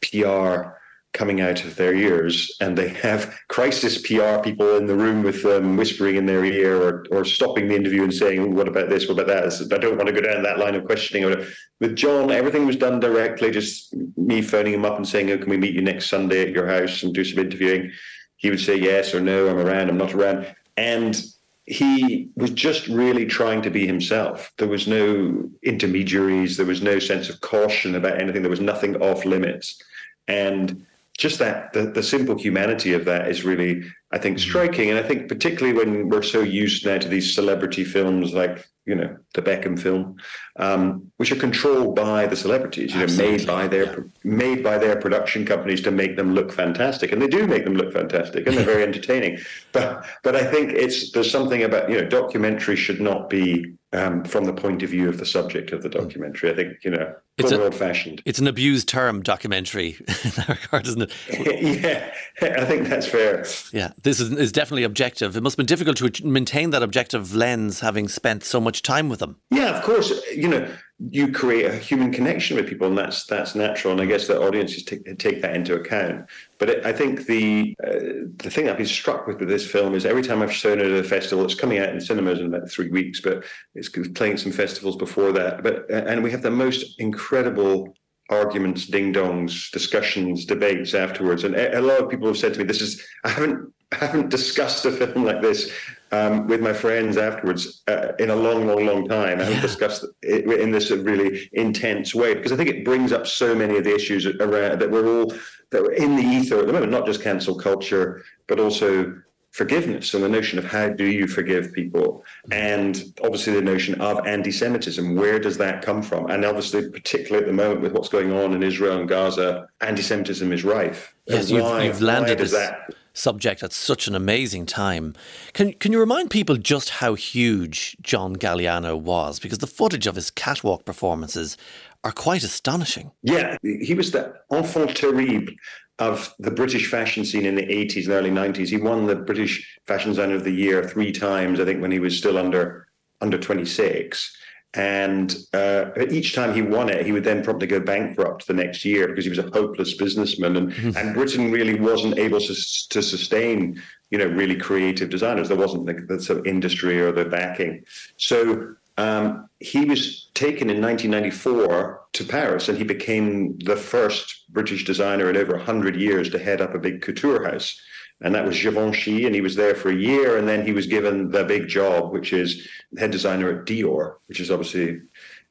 PR coming out of their ears and they have crisis PR people in the room with them whispering in their ear or, or stopping the interview and saying, what about this? What about that? I don't want to go down that line of questioning. With John, everything was done directly, just me phoning him up and saying, oh, can we meet you next Sunday at your house and do some interviewing? He would say yes or no, I'm around, I'm not around. And he was just really trying to be himself. There was no intermediaries, there was no sense of caution about anything, there was nothing off limits. And just that the, the simple humanity of that is really i think mm-hmm. striking and i think particularly when we're so used now to these celebrity films like you know the beckham film um, which are controlled by the celebrities you know made by their yeah. made by their production companies to make them look fantastic and they do make them look fantastic and they're very [laughs] entertaining but but i think it's there's something about you know documentary should not be um, from the point of view of the subject of the documentary. I think you know it's old fashioned. It's an abused term, documentary, [laughs] in that regard, isn't it? [laughs] yeah, I think that's fair. Yeah, this is, is definitely objective. It must have been difficult to maintain that objective lens, having spent so much time with them. Yeah, of course. You know, you create a human connection with people, and that's that's natural. And I guess that audiences take, take that into account. But it, I think the uh, the thing I've been struck with with this film is every time I've shown it at a festival, it's coming out in cinemas in about three weeks, but it's playing some festivals before that. But and we have the most incredible arguments, ding dongs, discussions, debates afterwards. And a lot of people have said to me, "This is I haven't I haven't discussed a film like this um, with my friends afterwards uh, in a long, long, long time. I haven't discussed it in this really intense way because I think it brings up so many of the issues around that we're all that we're in the ether at the moment, not just cancel culture, but also forgiveness and the notion of how do you forgive people and obviously the notion of anti-semitism where does that come from and obviously particularly at the moment with what's going on in israel and gaza anti-semitism is rife yes you've, you've landed this, that subject at such an amazing time. Can can you remind people just how huge John Galliano was? Because the footage of his catwalk performances are quite astonishing. Yeah, he was the enfant terrible of the British fashion scene in the 80s and early 90s. He won the British Fashion Designer of the Year three times, I think, when he was still under under 26. And uh, each time he won it, he would then probably go bankrupt the next year because he was a hopeless businessman, and and Britain really wasn't able to, to sustain you know really creative designers. There wasn't the, the sort of industry or the backing. So um, he was taken in 1994 to Paris, and he became the first British designer in over 100 years to head up a big couture house. And that was Givenchy, and he was there for a year, and then he was given the big job, which is head designer at Dior, which is obviously,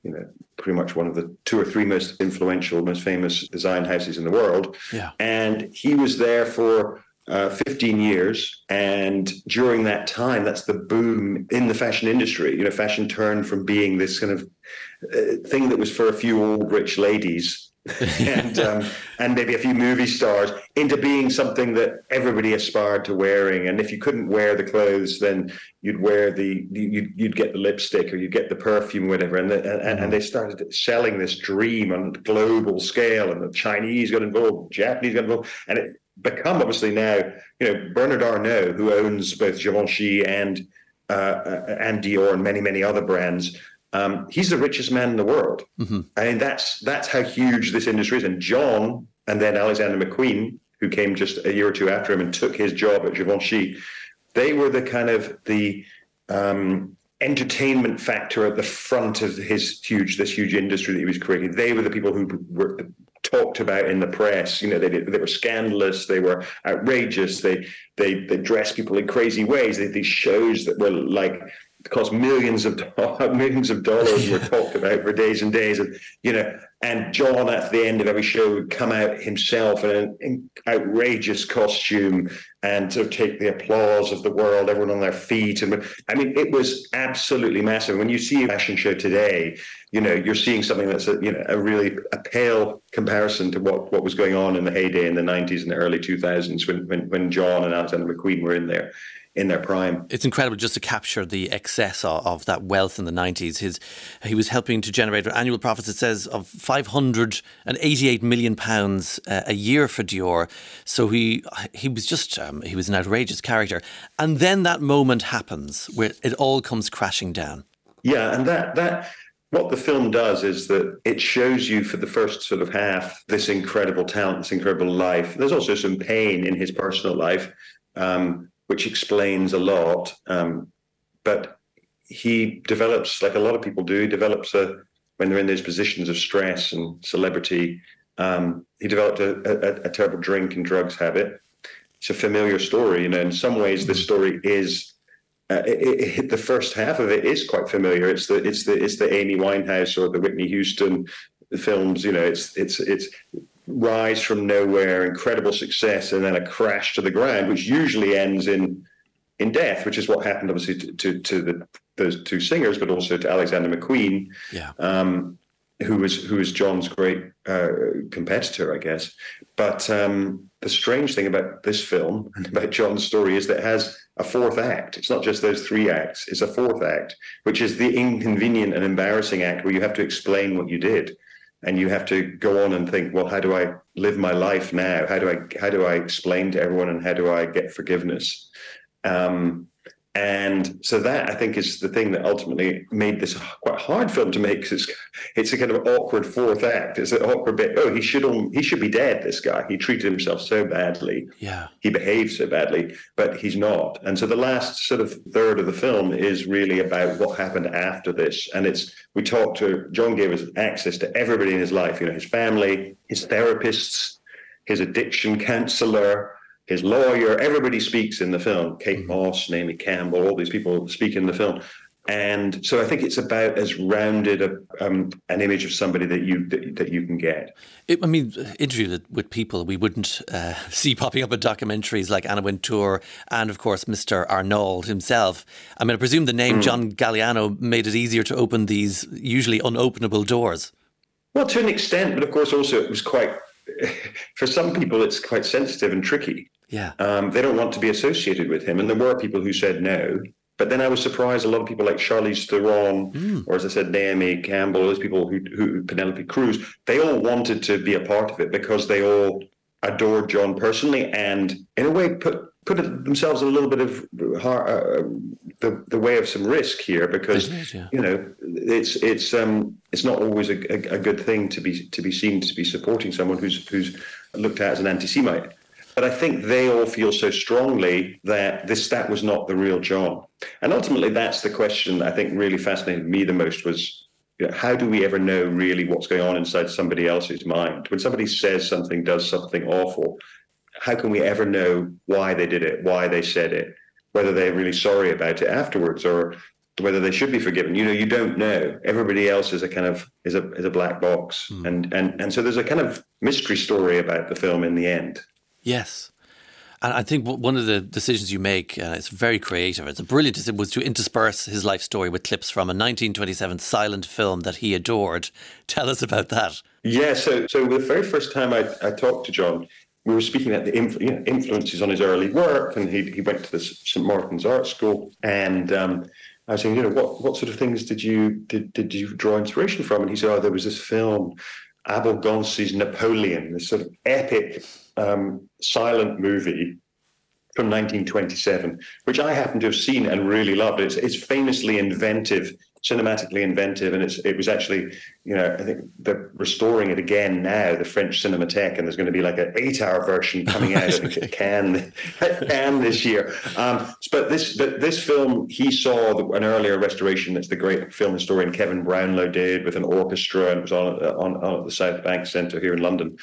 you know, pretty much one of the two or three most influential, most famous design houses in the world. Yeah. And he was there for uh, 15 years. And during that time, that's the boom in the fashion industry. You know, fashion turned from being this kind of uh, thing that was for a few old rich ladies [laughs] and um, and maybe a few movie stars into being something that everybody aspired to wearing. And if you couldn't wear the clothes, then you'd wear the you'd, you'd get the lipstick or you'd get the perfume, or whatever. And, the, and and they started selling this dream on a global scale, and the Chinese got involved, Japanese got involved, and it become obviously now you know Bernard Arnault, who owns both Givenchy and uh, and Dior and many many other brands. Um, he's the richest man in the world. Mm-hmm. I mean, that's that's how huge this industry is. And John, and then Alexander McQueen, who came just a year or two after him and took his job at Givenchy, they were the kind of the um, entertainment factor at the front of his huge this huge industry that he was creating. They were the people who were talked about in the press. You know, they they were scandalous, they were outrageous, they they they dressed people in crazy ways. They these shows that were like cost millions of [laughs] millions of dollars were talked about for days and days and you know and john at the end of every show would come out himself in an outrageous costume and to take the applause of the world everyone on their feet. And i mean it was absolutely massive. When you see a fashion show today you know you're seeing something that's a you know a really a pale comparison to what what was going on in the heyday in the 90s and the early 2000s when when, when john and alexander mcqueen were in there in their prime. It's incredible just to capture the excess of, that wealth in the 90s. His, he was helping to generate annual profits, it says, of 588 million pounds uh, a year for Dior. So he he was just, um, he was an outrageous character. And then that moment happens where it all comes crashing down. Yeah, and that, that, what the film does is that it shows you for the first sort of half this incredible talent, this incredible life. There's also some pain in his personal life. Um, which explains a lot. Um, but he develops, like a lot of people do, he develops a when they're in those positions of stress and celebrity. Um, he developed a, a, a, terrible drink and drugs habit. It's a familiar story, you know. In some ways, this story is uh, it, it, the first half of it is quite familiar. It's the it's the it's the Amy Winehouse or the Whitney Houston films. You know, it's it's it's rise from nowhere, incredible success, and then a crash to the ground, which usually ends in in death, which is what happened obviously to, to, to the those two singers, but also to Alexander McQueen, yeah. um, who was who was John's great uh, competitor, I guess. But um, the strange thing about this film and about John's story is that it has a fourth act. It's not just those three acts; it's a fourth act, which is the inconvenient and embarrassing act where you have to explain what you did and you have to go on and think well how do i live my life now? How do i how do i explain to everyone and how do i get forgiveness? Um, and so that I think is the thing that ultimately made this quite hard film to make. Cause it's it's a kind of awkward fourth act. It's an awkward bit. Oh, he should he should be dead. This guy. He treated himself so badly. Yeah. He behaved so badly, but he's not. And so the last sort of third of the film is really about what happened after this. And it's we talked to John gave us access to everybody in his life. You know, his family, his therapists, his addiction counselor his lawyer, everybody speaks in the film. Kate mm-hmm. Moss, Naomi Campbell, all these people speak in the film. And so I think it's about as rounded a, um, an image of somebody that you that, that you can get. It, I mean, interviewed with people we wouldn't uh, [laughs] see popping up in documentaries like Anna Wintour and, of course, Mr. Arnault himself. I mean, I presume the name mm. John Galliano made it easier to open these usually unopenable doors. Well, to an extent, but of course, also it was quite. [laughs] For some people, it's quite sensitive and tricky. Yeah. Um, they don't want to be associated with him. And there were people who said no. But then I was surprised a lot of people like Charlize Theron, mm. or as I said, Naomi Campbell, those people who, who Penelope Cruz, they all wanted to be a part of it because they all adored John personally and in a way put put themselves a little bit of uh, the, the way of some risk here because is, yeah. you know it's it's um it's not always a, a, a good thing to be to be seen to be supporting someone who's who's looked at as an anti-Semite. But I think they all feel so strongly that this that was not the real John, and ultimately that's the question that I think really fascinated me the most was. You know, how do we ever know really what's going on inside somebody else's mind? When somebody says something, does something awful, how can we ever know why they did it, why they said it, whether they're really sorry about it afterwards, or whether they should be forgiven? You know, you don't know. Everybody else is a kind of is a is a black box, hmm. and and and so there's a kind of mystery story about the film in the end. Yes. And I think one of the decisions you make, uh, it's very creative, it's a brilliant decision, was to intersperse his life story with clips from a 1927 silent film that he adored. [laughs] Tell us about that. Yeah, so so the very first time I, I talked to John, we were speaking about the influ- you know, influences on his early work, and he he went to the St Martin's Art School, and um, I was saying, you know, what what sort of things did you did did you draw inspiration from? And he said, oh, there was this film, Abel Gance's Napoleon, this sort of epic um, silent movie from 1927, which I happen to have seen and really loved. It's it's famously inventive, cinematically inventive, and it's it was actually, you know, I think they're restoring it again now, the French Cinematheque, and there's going to be like an eight-hour version coming out at [laughs] Cannes, Cannes this year. Um, but this but this film, he saw the, an earlier restoration that's the great film historian Kevin Brownlow did with an orchestra, and it was on on, on at the South Bank Centre here in London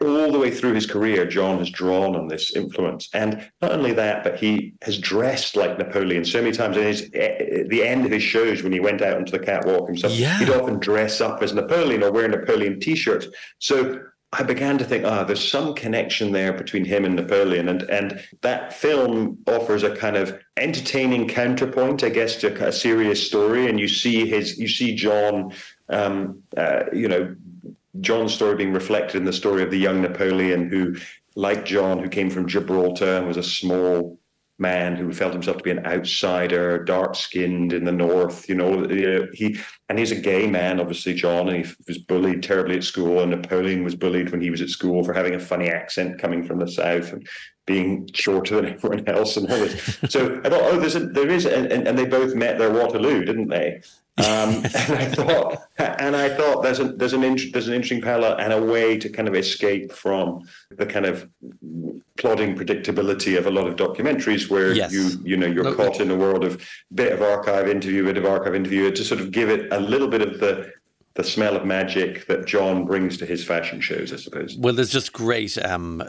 all the way through his career, John has drawn on this influence, and not only that, but he has dressed like Napoleon so many times. In his at the end of his shows, when he went out onto the catwalk himself, Yeah. he'd often dress up as Napoleon or wear Napoleon T-shirts. So I began to think, ah, there's some connection there between him and Napoleon, and and that film offers a kind of entertaining counterpoint, I guess, to a serious story. And you see his, you see John, um, uh, you know, John's story being reflected in the story of the young Napoleon who, like John, who came from Gibraltar and was a small man who felt himself to be an outsider, dark skinned in the north. You know, he and he's a gay man, obviously, John, and he was bullied terribly at school. And Napoleon was bullied when he was at school for having a funny accent coming from the south and being shorter than [laughs] everyone else and all this. So I thought, oh, there's a, there is, and, and, and they both met their Waterloo, didn't they? Um, [laughs] and I thought, and I thought there's a, there's an int- there's an interesting parallel and a way to kind of escape from the kind of plodding predictability of a lot of documentaries where Yes. you you know you're caught in a world of bit of archive interview, bit of archive interview, to sort of give it a little bit of the the smell of magic that John brings to his fashion shows, I suppose. Well, there's just great um,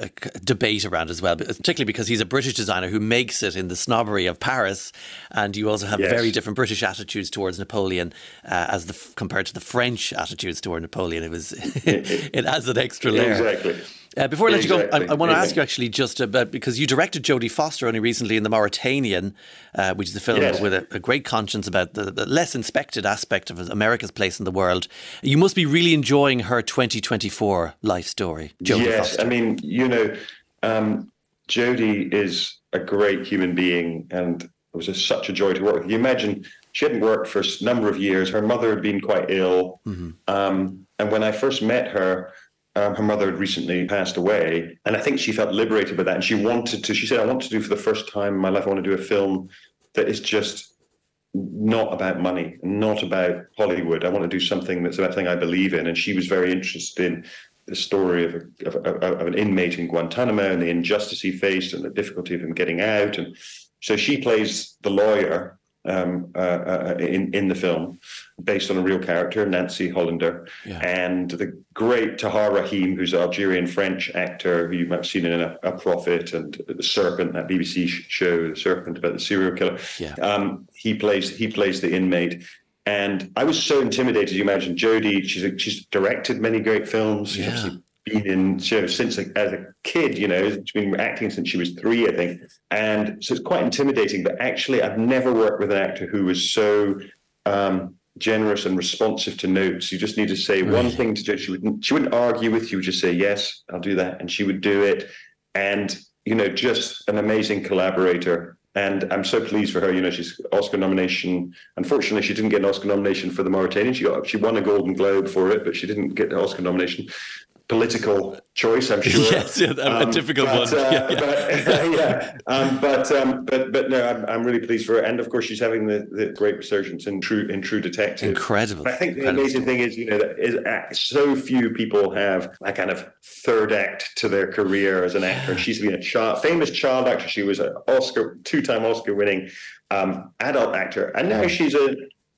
debate around as well, particularly because he's a British designer who makes it in the snobbery of Paris, and you also have Yes. very different British attitudes towards Napoleon uh, as the compared to the French attitudes toward Napoleon. It was [laughs] it adds an extra layer. Exactly. Uh, before I let you go, I, I want to Yeah. ask you actually just about because you directed Jodie Foster only recently in The Mauritanian, uh, which is a film Yes. with a, a great conscience about the, the less inspected aspect of America's place in the world. You must be really enjoying her 2024 life story, Jodie yes, Foster. I mean, you know, um, Jodie is a great human being, and it was such a joy to work with. You imagine she hadn't worked for a number of years. Her mother had been quite ill, um, and when I first met her. Um, her mother had recently passed away, and I think she felt liberated by that. And she wanted to. She said, "I want to do for the first time in my life. I want to do a film that is just not about money, not about Hollywood. I want to do something that's about something I believe in. And she was very interested in the story of, a, of, of, of an inmate in Guantanamo and the injustice he faced and the difficulty of him getting out. And so she plays the lawyer um, uh, uh, in in the film, based on a real character, Nancy Hollander, Yeah. and the great Tahar Rahim, who's an Algerian French actor who you might have seen in a, a Prophet and The Serpent, that BBC show, The Serpent about the serial killer. Yeah. Um, he plays he plays the inmate. And I was so intimidated. You imagine Jodie. She's a, she's directed many great films. She's Yeah. Been in shows since as a kid. You know, she's been acting since she was three, I think. And so it's quite intimidating. But actually, I've never worked with an actor who was so um, generous and responsive to notes. You just need to say one thing to Jodie. She wouldn't she wouldn't argue with you. Just say yes, I'll do that, and she would do it. And you know, just an amazing collaborator. And I'm so pleased for her. You know, she's Oscar nomination. Unfortunately, she didn't get an Oscar nomination for The Mauritanian. She got she won a Golden Globe for it, but she didn't get the Oscar nomination. Political choice, I'm sure. [laughs] Yes, yeah, a- a difficult but, one. [laughs] Uh, Yeah. But, [laughs] yeah, um, but um, but but no, I'm, I'm really pleased for her, and of course she's having the, the great resurgence in True in True Detective. Incredible. And I think the Incredible amazing thing is, you know, that is uh, so few people have a kind of third act to their career as an actor. And she's been a child, famous child actor. She was an Oscar, two-time Oscar-winning um, adult actor, and now she's a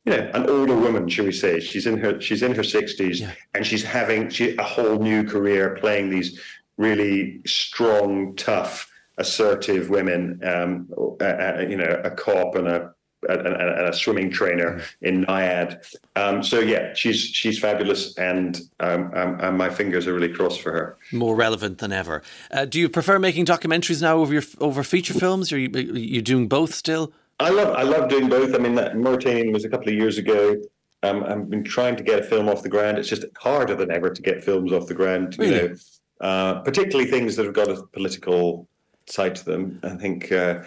you know an older woman, shall we say? She's in her she's in her sixties, and she's having she, a whole new career playing these really strong, tough, assertive women. Um, uh, uh, you know, a cop and a and a, and a swimming trainer in Nyad. Um, so yeah, she's she's fabulous, and um, um, and my fingers are really crossed for her. More relevant than ever. Uh, do you prefer making documentaries now over your over feature films? Are you are you doing both still? I love I love doing both. I mean, that Mauritanian was a couple of years ago. Um, I've been trying to get a film off the ground. It's just harder than ever to get films off the ground. Really? You know, uh, particularly things that have got a political side to them. I think. Uh,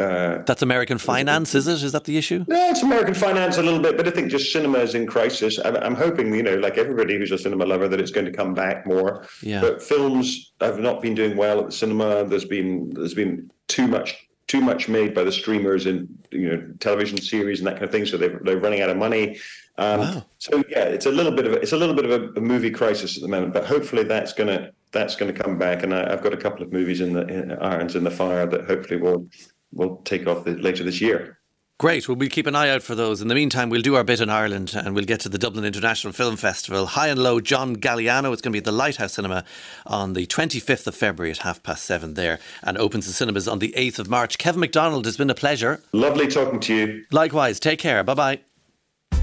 uh, That's American finance, is it? Is that the issue? no, it's American finance a little bit, but I think just cinema is in crisis. I'm, I'm hoping, you know, like everybody who's a cinema lover, that it's going to come back more. Yeah. But films have not been doing well at the cinema. There's been there's been too much too much made by the streamers and you know television series and that kind of thing. So they're they're running out of money. Um, So yeah, it's a little bit of a, it's a little bit of a, a movie crisis at the moment. But hopefully that's gonna that's gonna come back. And I, I've got a couple of movies in the in, irons in the fire that hopefully will will take off the, later this year. Great. Well, we'll keep an eye out for those. In the meantime, we'll do our bit in Ireland and we'll get to the Dublin International Film Festival. High and Low, John Galliano. It's going to be at the Lighthouse Cinema on the 25th of February at half past seven there and opens the cinemas on the 8th of March. Kevin Macdonald, it's been a pleasure. Lovely talking to you. Likewise. Take care. Bye bye.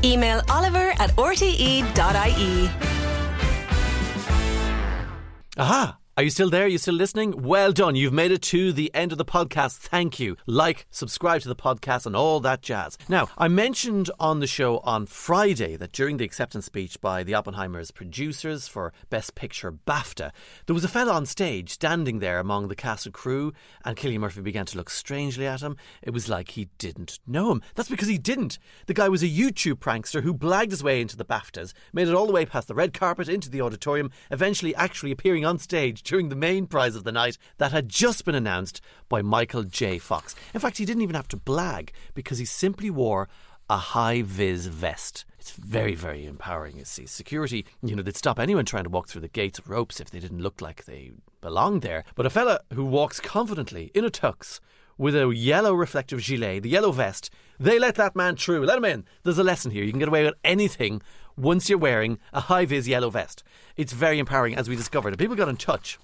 Email oliver at rte.ie. Aha! Are you still there? Are you still listening? Well done. You've made it to the end of the podcast. Thank you. Like, subscribe to the podcast, and all that jazz. Now, I mentioned on the show on Friday that during the acceptance speech by the Oppenheimer's producers for Best Picture BAFTA, there was a fella on stage standing there among the cast and crew, and Cillian Murphy began to look strangely at him. It was like he didn't know him. That's because he didn't. The guy was a YouTube prankster who blagged his way into the BAFTAs, made it all the way past the red carpet into the auditorium, eventually actually appearing on stage during the main prize of the night that had just been announced by Michael J. Fox. In fact, he didn't even have to blag because he simply wore a high vis vest. It's very, very empowering. You see, security, you know, they'd stop anyone trying to walk through the gates of ropes if they didn't look like they belonged there. But a fella who walks confidently in a tux with a yellow reflective gilet, the yellow vest, they let that man through. Let him in. There's a lesson here. You can get away with anything once you're wearing a high vis yellow vest. It's very empowering, as we discovered. People got in touch.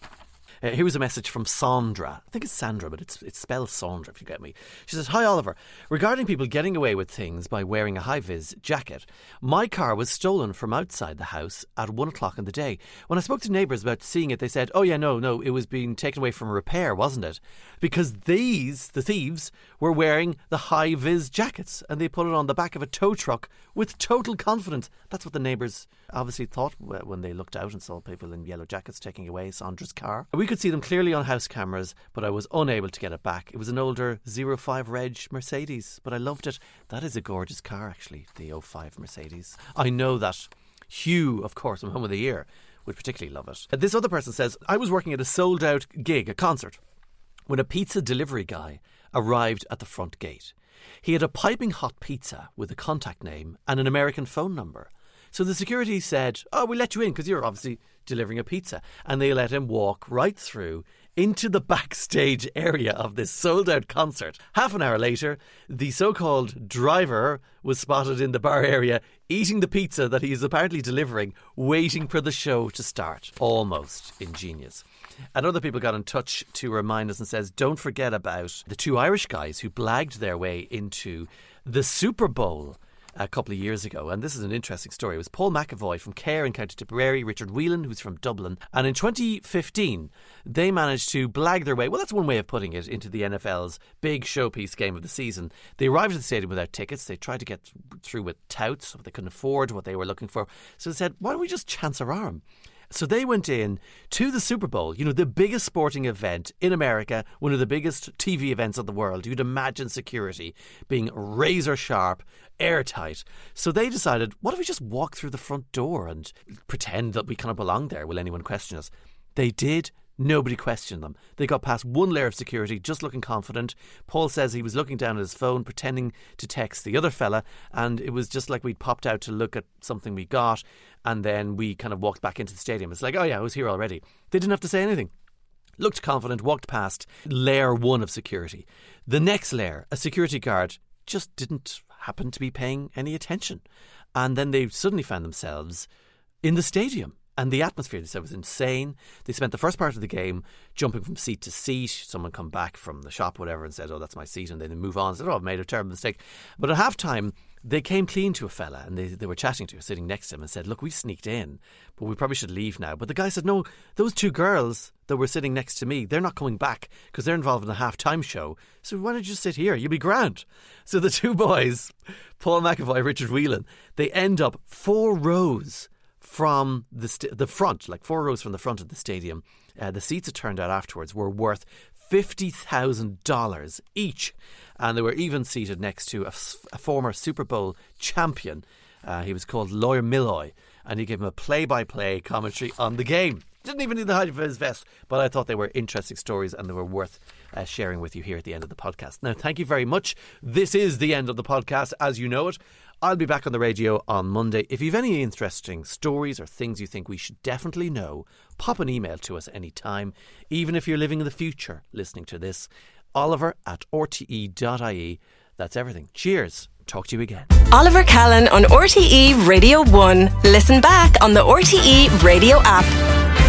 Uh, here was a message from Sandra. I think it's Sandra, but it's it's spelled Sandra, if you get me. She says, Hi, Oliver. Regarding people getting away with things by wearing a high vis jacket, my car was stolen from outside the house at one o'clock in the day. When I spoke to neighbours about seeing it, they said, Oh, yeah, no, no, it was being taken away from repair, wasn't it? Because these, the thieves, were wearing the high vis jackets and they put it on the back of a tow truck with total confidence. That's what the neighbours obviously thought when they looked out and saw people in yellow jackets taking away Sandra's car. We could see them clearly on house cameras, but I was unable to get it back. It was an older 05 Reg Mercedes, but I loved it. That is a gorgeous car, actually, the 05 Mercedes. I know that Hugh, of course, from Home of the Year, would particularly love it. This other person says, I was working at a sold out gig, a concert, when a pizza delivery guy arrived at the front gate. He had a piping hot pizza with a contact name and an American phone number. So the security said, Oh, we'll let you in because you're obviously delivering a pizza. And they let him walk right through into the backstage area of this sold out concert. Half an hour later, the so called driver was spotted in the bar area eating the pizza that he is apparently delivering, waiting for the show to start. Almost ingenious. And other people got in touch to remind us and says, don't forget about the two Irish guys who blagged their way into the Super Bowl a couple of years ago. And this is an interesting story. It was Paul McAvoy from Cahir in County Tipperary, Richard Whelan, who's from Dublin. And in 2015, they managed to blag their way, well, that's one way of putting it, into the NFL's big showpiece game of the season. They arrived at the stadium without tickets. They tried to get through with touts, but they couldn't afford what they were looking for. So they said, why don't we just chance our arm? So they went in to the Super Bowl, you know, the biggest sporting event in America, one of the biggest TV events of the world. You'd imagine security being razor sharp, airtight. So they decided, what if we just walk through the front door and pretend that we kind of belong there? Will anyone question us? They did. Nobody questioned them. They got past one layer of security, just looking confident. Paul says he was looking down at his phone, pretending to text the other fella, and it was just like we'd popped out to look at something we got, and then we kind of walked back into the stadium. It's like, oh yeah, I was here already. They didn't have to say anything. Looked confident, walked past layer one of security. The next layer, a security guard, just didn't happen to be paying any attention. And then they suddenly found themselves in the stadium and the atmosphere they said was insane. They spent the first part of the game jumping from seat to seat. Someone come back from the shop, whatever, and said, "Oh, that's my seat," and then they move on. And said, "Oh, I've made a terrible mistake." But at half time, they came clean to a fella, and they they were chatting to, sitting next to him, and said, "Look, we sneaked in, but we probably should leave now." But the guy said, "No, those two girls that were sitting next to me, they're not coming back because they're involved in a half time show. So why don't you sit here? You'll be grand." So the two [laughs] boys, Paul McAvoy, Richard Whelan, they end up four rows from the st- the front, like four rows from the front of the stadium. Uh, the seats, it turned out afterwards, were worth fifty thousand dollars each, and they were even seated next to a, s- a former Super Bowl champion. Uh, he was called Lawyer Milloy, and he gave him a play-by-play commentary on the game. Didn't even need the height of his vest, but I thought they were interesting stories and they were worth uh, sharing with you here at the end of the podcast. Now, thank you very much. This is the end of the podcast as you know it. I'll be back on the radio on Monday. If you've any interesting stories or things you think we should definitely know, pop an email to us anytime, even if you're living in the future listening to this. Oliver at rte.ie. That's everything. Cheers. Talk to you again. Oliver Callan on RTE Radio 1. Listen back on the RTE Radio app.